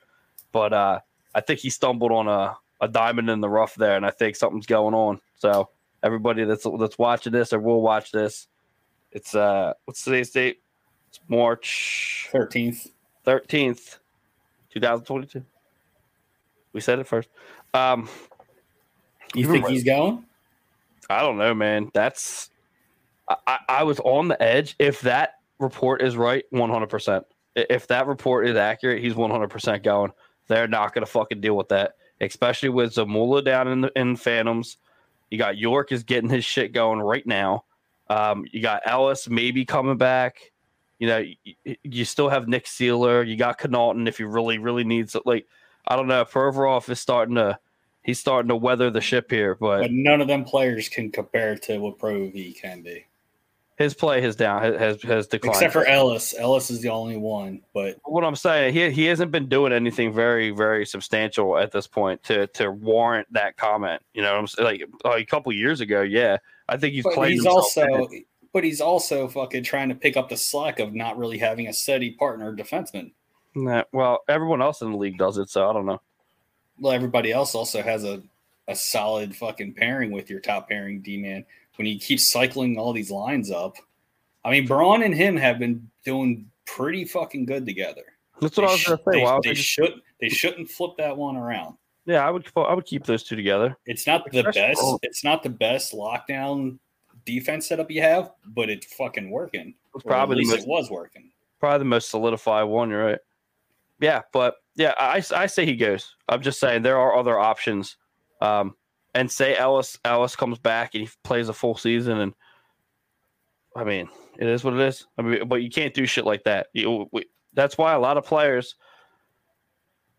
But uh, I think he stumbled on a, a diamond in the rough there, and I think something's going on. So everybody that's that's watching this or will watch this, it's uh, what's today's date? It's March Thirteenth. thirteenth, two thousand twenty-two. We said it first. Um, You think he's going? I don't know, man. That's I, I, was on the edge. If that report is right, one hundred percent. If that report is accurate, he's one hundred percent going. They're not gonna fucking deal with that, especially with Zamula down in the, in Phantoms. You got York is getting his shit going right now. Um, you got Ellis maybe coming back. You know, you, you still have Nick Seeler. You got Connauton if you really, really need some. Like, I don't know. Provorov is starting to he's starting to weather the ship here, but But none of them players can compare to what Pro V can be. His play has down has has declined. Except for Ellis. Ellis is the only one. But what I'm saying, he he hasn't been doing anything very very substantial at this point to to warrant that comment. You know, what I'm saying? like, like a couple years ago, yeah, I think he's but played. he's also in. but he's also fucking trying to pick up the slack of not really having a steady partner defenseman. Nah, well, everyone else in the league does it, so I don't know. Well, everybody else also has a, a solid fucking pairing with your top pairing D man. When you keep cycling all these lines up, I mean, Braun and him have been doing pretty fucking good together. That's what I was sh- gonna say. They, Why would they they just- should they shouldn't flip that one around. yeah, I would I would keep those two together. It's not the Especially best. Braun. It's not the best lockdown defense setup you have, but it's fucking working. It's Or at probably least most it was working. probably the most solidified one. You're right. Yeah, but yeah, I, I say he goes. I'm just saying there are other options. Um, and say Ellis Ellis comes back and he plays a full season, and I mean it is what it is. I mean, but you can't do shit like that. You, we, that's why a lot of players,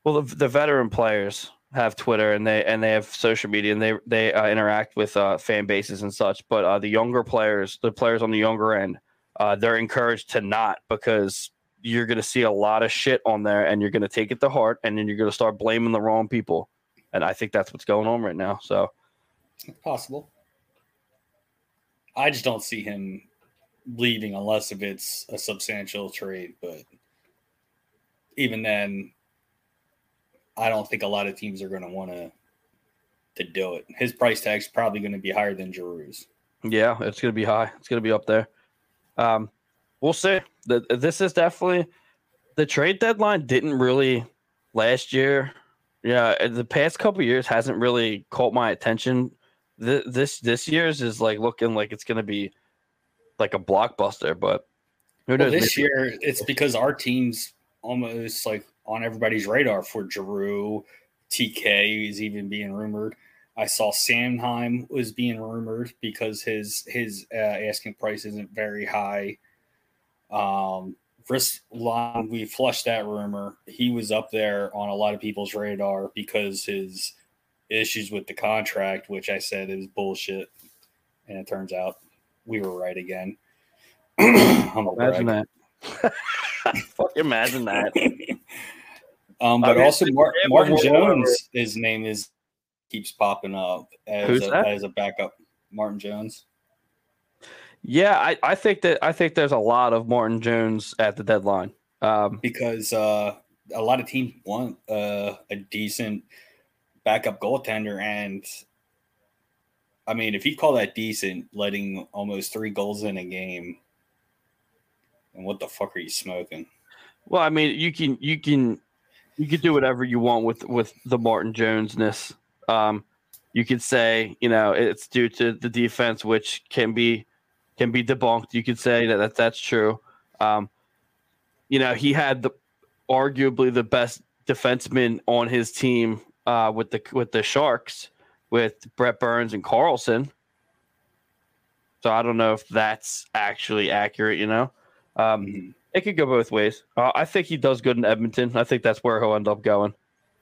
well, the, the veteran players have Twitter and they and they have social media and they they uh, interact with uh, fan bases and such. But uh, the younger players, the players on the younger end, uh, they're encouraged to not because you're going to see a lot of shit on there and you're going to take it to heart and then you're going to start blaming the wrong people. And I think that's what's going on right now. So It's possible. I just don't see him leaving unless if it's a substantial trade. But even then, I don't think a lot of teams are going to want to to do it. His price tag's probably going to be higher than Giroux's. yeah, it's going to be high. It's going to be up there. Um, we'll see. The, this is definitely the trade deadline didn't really last year. Yeah, the past couple years hasn't really caught my attention. Th- This this year's is like looking like it's going to be like a blockbuster, but who Well, this Maybe- year, it's because our team's almost like on everybody's radar for Giroux. TK is even being rumored. I saw Sanheim was being rumored because his his uh, asking price isn't very high. Um, Vrslon, we flushed that rumor. He was up there on a lot of people's radar because his issues with the contract, which I said is bullshit, and it turns out we were right again. Humble Imagine brag. that. Fuck, imagine that. Um, I but mean, also Mar- Martin we're- we're- Jones, his name is keeps popping up as Who's a, that? as a backup. Martin Jones. Yeah, I, I think that I think there's a lot of Martin Jones at the deadline. Um, because uh, a lot of teams want uh, a decent backup goaltender, and I mean, if you call that decent, letting almost three goals in a game, and what the fuck are you smoking? well, I mean, you can you can you can do whatever you want with with the Martin Jonesness. Um, you could say you know it's due to the defense, which can be can be debunked. You could say that, that that's true. Um, you know, he had the arguably the best defenseman on his team uh, with the with the Sharks with Brent Burns and Karlsson. So I don't know if that's actually accurate. You know, um, Mhm. it could go both ways. Uh, I think he does good in Edmonton. I think that's where he'll end up going.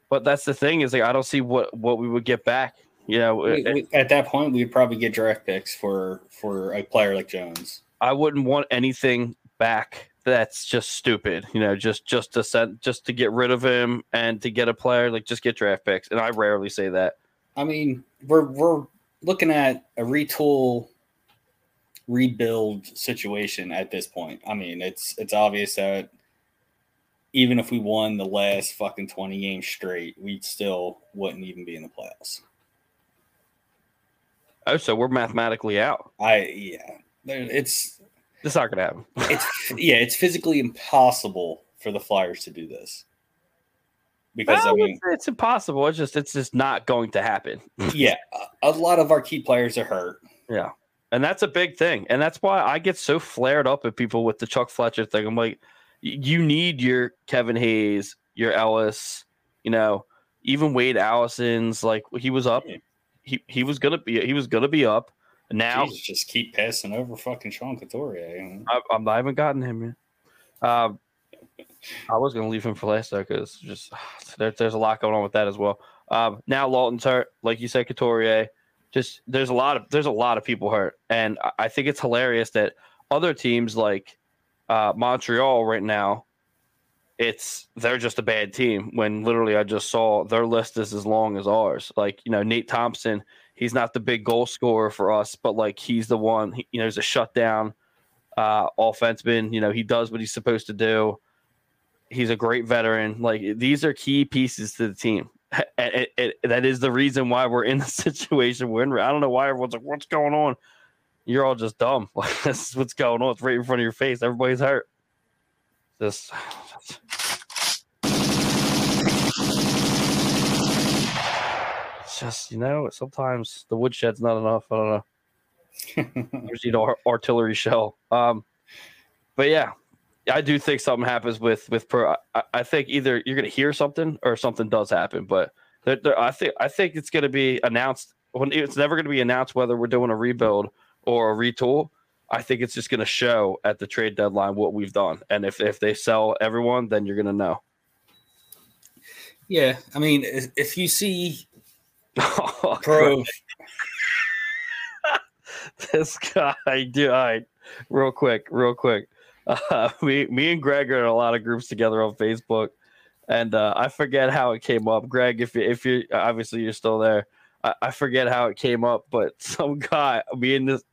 But that's the thing is like I don't see what what we would get back. Know, We- it- we- at that point, we'd probably get draft picks for for a player like Jones. I wouldn't want anything back that's just stupid. You know, just just to send just to get rid of him and to get a player like just get draft picks. And I rarely say that. I mean, we're we're looking at a retool rebuild situation at this point. I mean, it's it's obvious that even if we won the last fucking 20 games straight, we still wouldn't even be in the playoffs. Oh, so we're mathematically out. I yeah. It's It's not gonna happen. it's yeah, it's physically impossible for the Flyers to do this. Because I mean, it's, it's impossible. It's just it's just not going to happen. yeah, a, a lot of our key players are hurt. Yeah. And that's a big thing. And that's why I get so flared up at people with the Chuck Fletcher thing. I'm like, you need your Kevin Hayes, your Ellis, you know, even Wade Allison's like he was up. He he was gonna be he was gonna be up. Now just keep passing over fucking Sean Couturier. I, I'm- I haven't gotten him yet. Um, I was gonna leave him for last though because just there, there's a lot going on with that as well. Um, now Laughton's hurt, like you said, Couturier. Just there's a lot of there's a lot of people hurt, and I- I think it's hilarious that other teams like uh, Montreal right now, it's they're just a bad team. When literally I just saw their list is as long as ours. Like you know Nate Thompson, he's not the big goal scorer for us, but like he's the one. He, you know, he's a shutdown uh, offenseman. You know, he does what he's supposed to do. He's a great veteran. Like these are key pieces to the team. And that is the reason why we're in the situation we're in. I don't know why everyone's like, "What's going on?" You're all just dumb. Like this is what's going on. It's right in front of your face. Everybody's hurt. Just. It's just you know, sometimes the woodshed's not enough. I don't know. You just need an artillery shell. Um, but yeah, I do think something happens with with pro. I, I think either you're going to hear something or something does happen. But there, there, I think I think it's going to be announced. When it's never going to be announced whether we're doing a rebuild or a retool. I think it's just going to show at the trade deadline what we've done, and if if they sell everyone, then you're going to know. Yeah, I mean, if, if you see Oh, pro, this guy, dude. All right, real quick, real quick. Uh, me, me and Greg are in a lot of groups together on Facebook, and uh, I forget how it came up. Greg, if you, if you obviously you're still there, I, I forget how it came up, but some guy, me and this,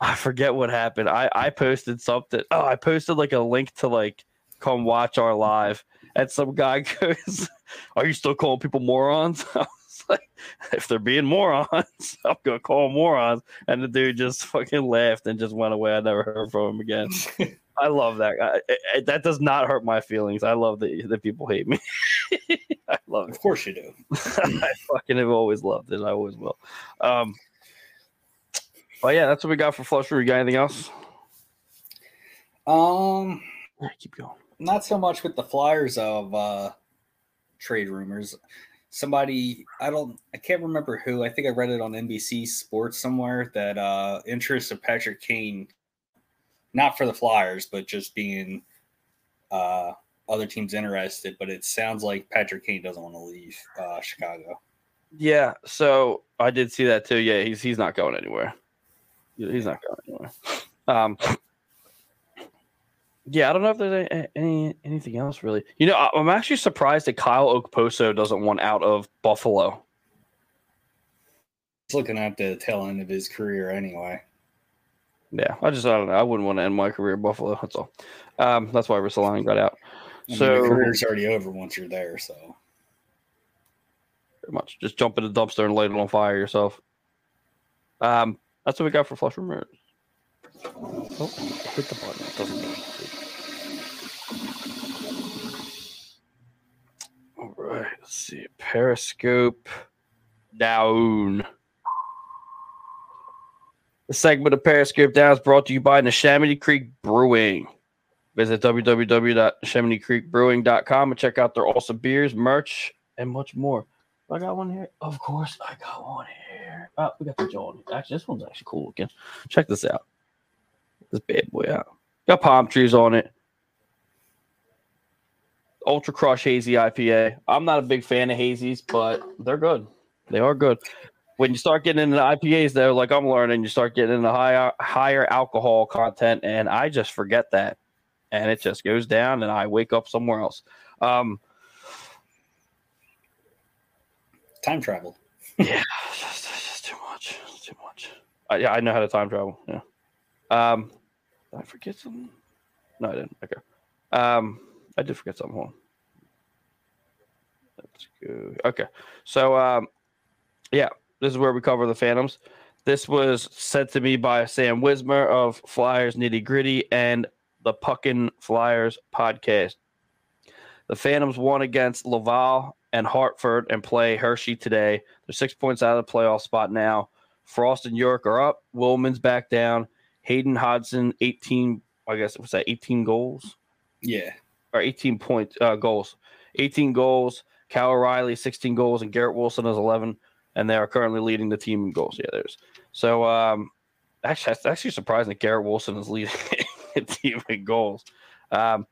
I forget what happened. I I posted something. Oh, I posted like a link to like come watch our live, and some guy goes, "Are you still calling people morons?" I was like, "If they're being morons, I'm gonna call them morons." And the dude just fucking laughed and just went away. I never heard from him again. I love that guy. It- it- that does not hurt my feelings. I love that that people hate me. I love it. of course you do. I fucking have always loved it. I always will. Um, but yeah, that's what we got for flush. We got anything else? Um, Yeah, keep going. not so much with the Flyers of uh trade rumors. Somebody, I don't, I can't remember who. I think I read it on NBC Sports somewhere that uh interest of Patrick Kane, not for the Flyers, but just being uh other teams interested. But it sounds like Patrick Kane doesn't want to leave uh Chicago. Yeah, so I did see that too. Yeah, he's he's not going anywhere. He's not going anywhere. Um, yeah, I don't know if there's any, any anything else really. You know, I'm actually surprised that Kyle Okposo doesn't want out of Buffalo. He's looking at the tail end of his career anyway. Yeah, I just I don't know. I wouldn't want to end my career in Buffalo. That's all. Um, that's why Ristolainen got out. I mean, So- your career's already over once you're there. So Pretty much, just jump in the dumpster and light it on fire yourself. Um, that's what we got for flush rumors. Oh, hit the button. It doesn't. do. All right. Let's see. Periscope down. The segment of Periscope Down is brought to you by Neshaminy Creek Brewing. Visit www.neshaminycreekbrewing.com and check out their awesome beers, merch, and much more. I got one here. Of course, I got one here. Oh, we got the John. Actually, this one's actually cool looking. Check this out. This bad boy out. Got palm trees on it. Ultra Crush Hazy IPA. I'm not a big fan of hazies, but they're good. They are good. When you start getting into IPAs, though, like I'm learning, you start getting into higher higher alcohol content, and I just forget that, and it just goes down, and I wake up somewhere else. Um, time travel. yeah, it's just, it's just too much. Too much. I, yeah, I know how to time travel. Yeah. Um, I forget something? No, I didn't. Okay. Um, I did forget something. Hold on. Let's go. Okay. So, um, yeah, this is where we cover the Phantoms. This was sent to me by Sam Wismer of Flyers Nitty Gritty and the Puckin Flyers podcast. The Phantoms won against Laval and Hartford and play Hershey today. They're six points out of the playoff spot now. Frost and York are up. Willman's back down. Hayden Hodgson, 18, I guess was that 18 goals Yeah. or 18 point uh, goals. 18 goals. Cal O'Reilly, 16 goals, and Garrett Wilson has 11. And they are currently leading the team in goals. Yeah, there's. So, um, actually, that's actually surprising that Garrett Wilson is leading the team in goals. Um,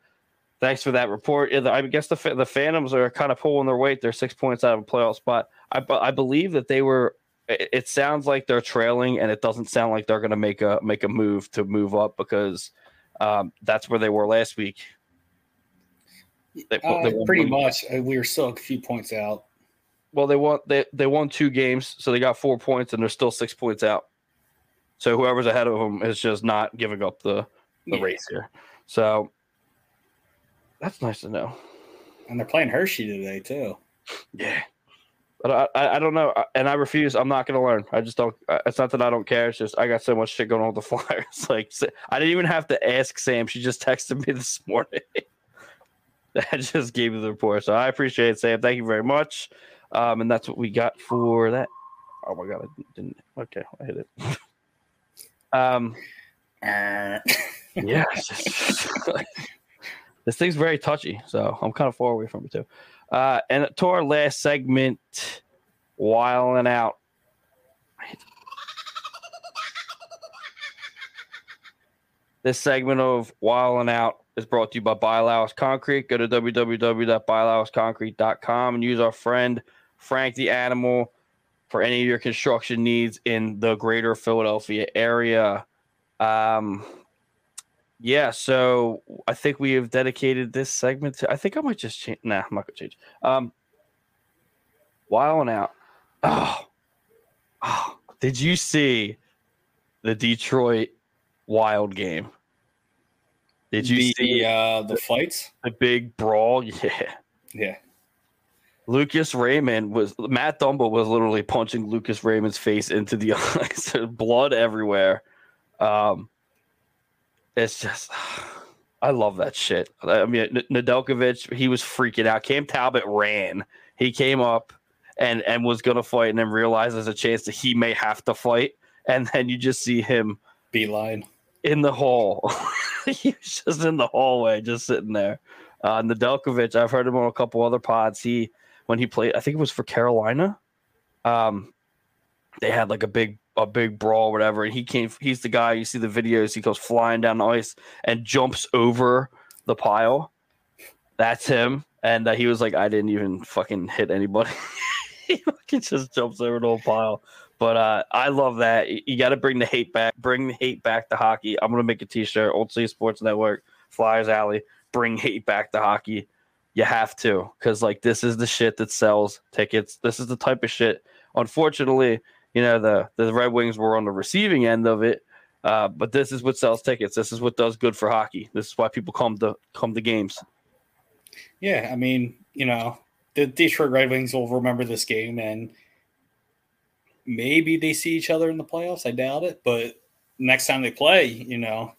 thanks for that report. I guess the the Phantoms are kind of pulling their weight. They're six points out of a playoff spot. I I believe that they were. It, sounds like they're trailing, and it doesn't sound like they're going to make a make a move to move up because um, that's where they were last week. They, Uh, they pretty much. Uh, we were still a few points out. Well, they won they they won two games, so they got four points, and they're still six points out. So whoever's ahead of them is just not giving up the the Yeah. race here. So that's nice to know. And they're playing Hershey today, too. Yeah. But I, I, I don't know, I- and I refuse. I'm not going to learn. I just don't. It's not that I don't care. It's just I got so much shit going on with the Flyers. Like I didn't even have to ask Sam. She just texted me this morning. that just gave me the report. So I appreciate it, Sam. Thank you very much. Um, and that's what we got for that. Oh my god, I didn't. Okay, I hit it. um, Uh, yeah, this thing's very touchy, so I'm kind of far away from it too. Uh, and to our last segment, wiling out. This segment of Wiling Out is brought to you by Biolow's Concrete. Go to www.biolowsconcrete.com and use our friend Frank the Animal for any of your construction needs in the greater Philadelphia area. Um, yeah, so I think we have dedicated this segment to. I think I might just change. Nah, I'm not gonna change. Um, Wiling out. Oh, oh, did you see the Detroit Wild game? Did you the, see uh, the fights? the big brawl? Yeah. Yeah. Lucas Raymond was Matt Dumba was literally punching Lucas Raymond's face into the ice, blood everywhere. Um, it's just, I love that shit. I mean, N- Nedeljkovic, he was freaking out. Cam Talbot ran. He came up and and was gonna fight, and then realized there's a chance that he may have to fight, and then you just see him Beeline. in the hall. he was just in the hallway, just sitting there. Uh, Nedeljkovic, I've heard him on a couple other pods. He when he played, I think it was for Carolina. Um, they had like a big a big brawl, whatever, and he came. He's the guy you see the videos. He goes flying down the ice and jumps over the pile. That's him. And uh, he was like, I didn't even fucking hit anybody. he fucking just jumps over the whole pile. But uh, I love that. You, got to bring the hate back. Bring the hate back to hockey. I'm gonna make a T-shirt. Old City Sports Network. Flyers Alley, bring hate back to hockey. You have to, because like this is the shit that sells tickets. This is the type of shit. Unfortunately, you know the the Red Wings were on the receiving end of it, uh, but this is what sells tickets. This is what does good for hockey. This is why people come to come to games. Yeah, I mean, you know, the Detroit Red Wings will remember this game and maybe they see each other in the playoffs. I doubt it, but next time they play, you know,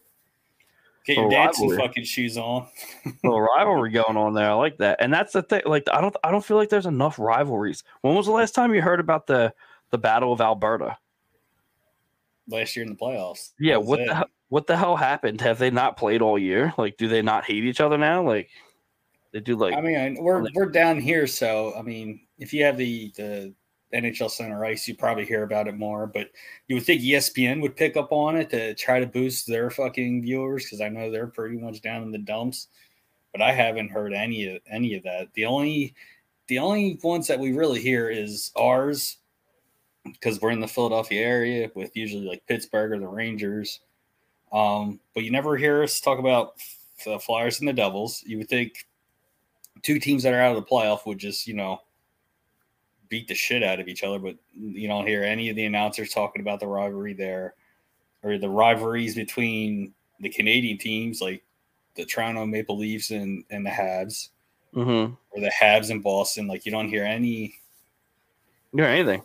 get your dancing rivalry. fucking shoes on. little rivalry going on there. I like that, and that's the thing. Like I don't, I don't feel like there's enough rivalries. When was the last time you heard about the the Battle of Alberta? Last year in the playoffs. Yeah, what the hell, what the hell happened? Have they not played all year? Like, do they not hate each other now? Like, they do. Like, I mean, we're like- we're down here, so I mean, if you have the the NHL Center Ice, you probably hear about it more. But you would think ESPN would pick up on it to try to boost their fucking viewers because I know they're pretty much down in the dumps. But I haven't heard any of any of that. The only the only ones that we really hear is ours because we're in the Philadelphia area with usually like Pittsburgh or the Rangers. Um, but you never hear us talk about the Flyers and the Devils. You would think two teams that are out of the playoff would just, you know, beat the shit out of each other, but you don't hear any of the announcers talking about the rivalry there or the rivalries between the Canadian teams like the Toronto Maple Leafs and, and the Habs mm-hmm. or the Habs in Boston. Like you don't hear any or anything.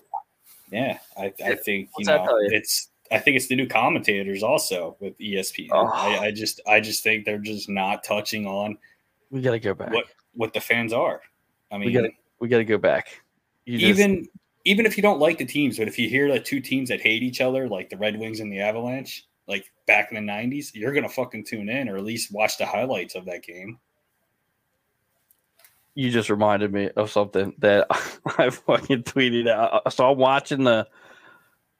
Yeah. I, I think you What's know you? it's I think it's the new commentators also with ESPN. Oh. I, I just I just think they're just not touching on We gotta go back. what what the fans are. I mean we gotta we gotta go back. You just- even even if you don't like the teams, but if you hear like two teams that hate each other, like the Red Wings and the Avalanche, like back in the '90s, you're gonna fucking tune in or at least watch the highlights of that game. You just reminded me of something that I fucking tweeted out. So I'm watching the.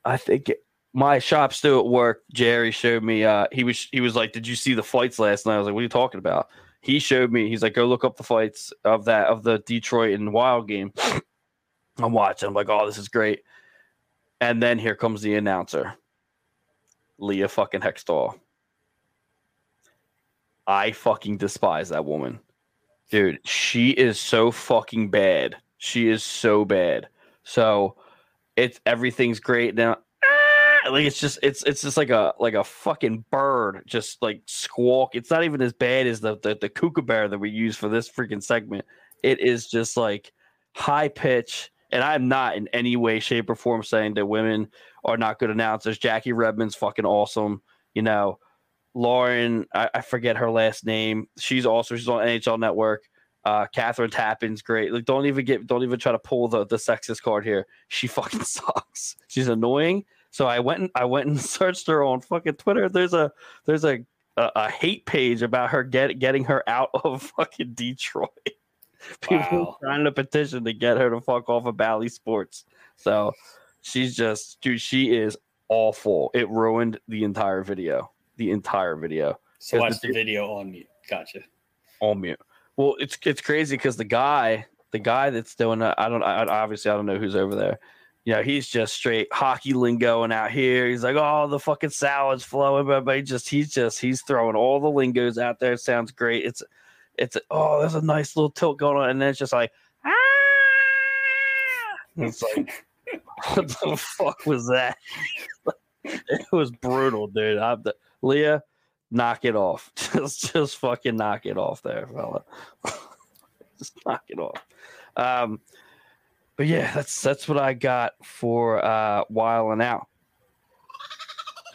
I think it- my shop still at work. Jerry showed me. Uh, he was he was like, "Did you see the fights last night?" I was like, "What are you talking about?" He showed me. He's like, "Go look up the fights of that of the Detroit and Wild game." I'm watching. I'm like, "Oh, this is great." And then here comes the announcer, Leah fucking Hextall. I fucking despise that woman. Dude, she is so fucking bad. She is so bad. So it's everything's great now. Ah, Like it's just it's it's just like a like a fucking bird just like squawk. It's not even as bad as the the, the kookaburra that we use for this freaking segment. It is just like high pitch. And I'm not in any way, shape, or form saying that women are not good announcers. Jackie Redmond's fucking awesome. You know, Lauren, I, I forget her last name. She's also she's on NHL Network. Uh, Kathryn Tappen's great. Like, don't even get, don't even try to pull the the sexist card here. She fucking sucks. She's annoying. So I went and I went and searched her on fucking Twitter. There's a there's a a, a hate page about her get getting her out of fucking Detroit. People Wow. trying to petition to get her to fuck off of Bally Sports. So she's just dude, she is awful. It ruined the entire video. The entire video So watch the the video on mute. Gotcha. on mute. Well, it's it's crazy because the guy, the guy that's doing I don't, I, obviously I don't know who's over there. You know, he's just straight hockey lingo and out here. He's like, oh, the fucking salad's flowing, but, but he just, he's just, he's throwing all the lingos out there. It sounds great. It's, it's, oh, there's a nice little tilt going on, and then it's just like, ah! It's like, what the fuck was that? it was brutal, dude. I'm the, Leah, knock it off. Just just fucking knock it off there, fella. just knock it off. Um but yeah, that's that's what I got for uh while and out.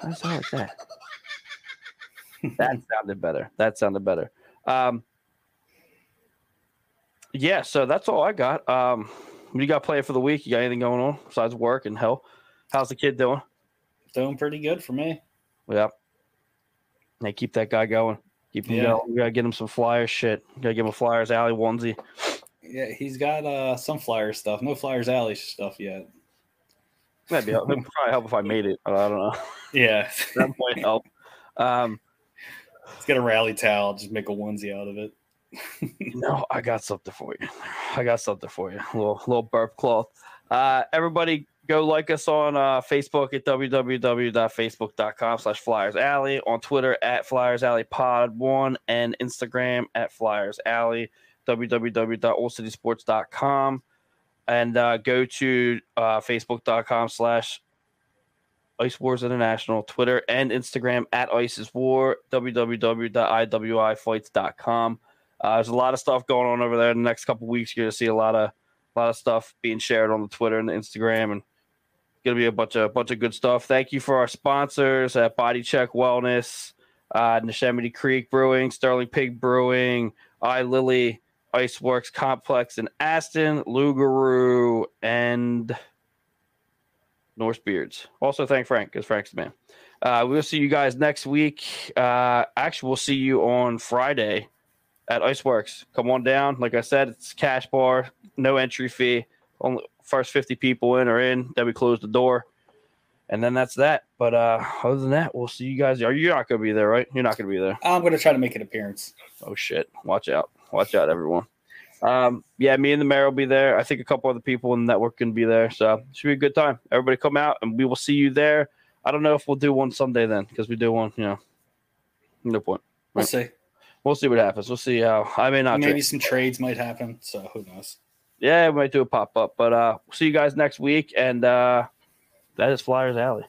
How's that like that? that sounded better. That sounded better. Um yeah, so that's all I got. Um you got playing for the week? You got anything going on besides work and hell? How's the kid doing? Doing pretty good for me. Yep. Hey, keep that guy going. Keep him Yeah. going. We gotta get him some Flyers shit. We Gotta give him a Flyers alley onesie. Yeah, he's got uh some flyer stuff. No flyers alley stuff yet. That'd be that'd probably help if I made it. but I don't know. Yeah. That might help. Um, He's got a rally towel, just make a onesie out of it. no, I got something for you. I got something for you. A little little burp cloth. Uh, everybody, go like us on uh, Facebook at www.facebook.com slash Flyers Alley, on Twitter at Flyers Alley Pod One, and Instagram at Flyers Alley, www.oldcitysports.com, and uh, go to uh, facebook.com slash Ice Wars International, Twitter and Instagram at Ice War, www.iwifights.com. Uh, there's a lot of stuff going on over there in the next couple weeks. You're going to see a lot of a lot of stuff being shared on the Twitter and the Instagram, and gonna be a bunch of bunch of good stuff. Thank you for our sponsors at Body Check Wellness, uh, Neshaminy Creek Brewing, Sterling Pig Brewing, I Lily Iceworks Complex in Aston, Lugaroo, and Norse Beards. Also, thank Frank because Frank's the man. Uh, we'll see you guys next week. Uh, actually, we'll see you on Friday at Iceworks. Come on down. Like I said, it's cash bar, no entry fee. Only first 50 people in are in. Then we close the door. And then that's that. But uh other than that, we'll see you guys. Are you not gonna be there, right? You're not gonna be there. I'm gonna try to make an appearance. Oh shit. Watch out. Watch out, everyone. Um, yeah, me and the mayor will be there. I think a couple other people in the network can be there. So it should be a good time. Everybody come out and we will see you there. I don't know if we'll do one someday then, because we do one, you know. No point. We'll see. We'll see what happens. We'll see how I may not Maybe trade. some trades might happen. So who knows? Yeah, we might do a pop up. But uh we'll see you guys next week and uh that is Flyers Alley.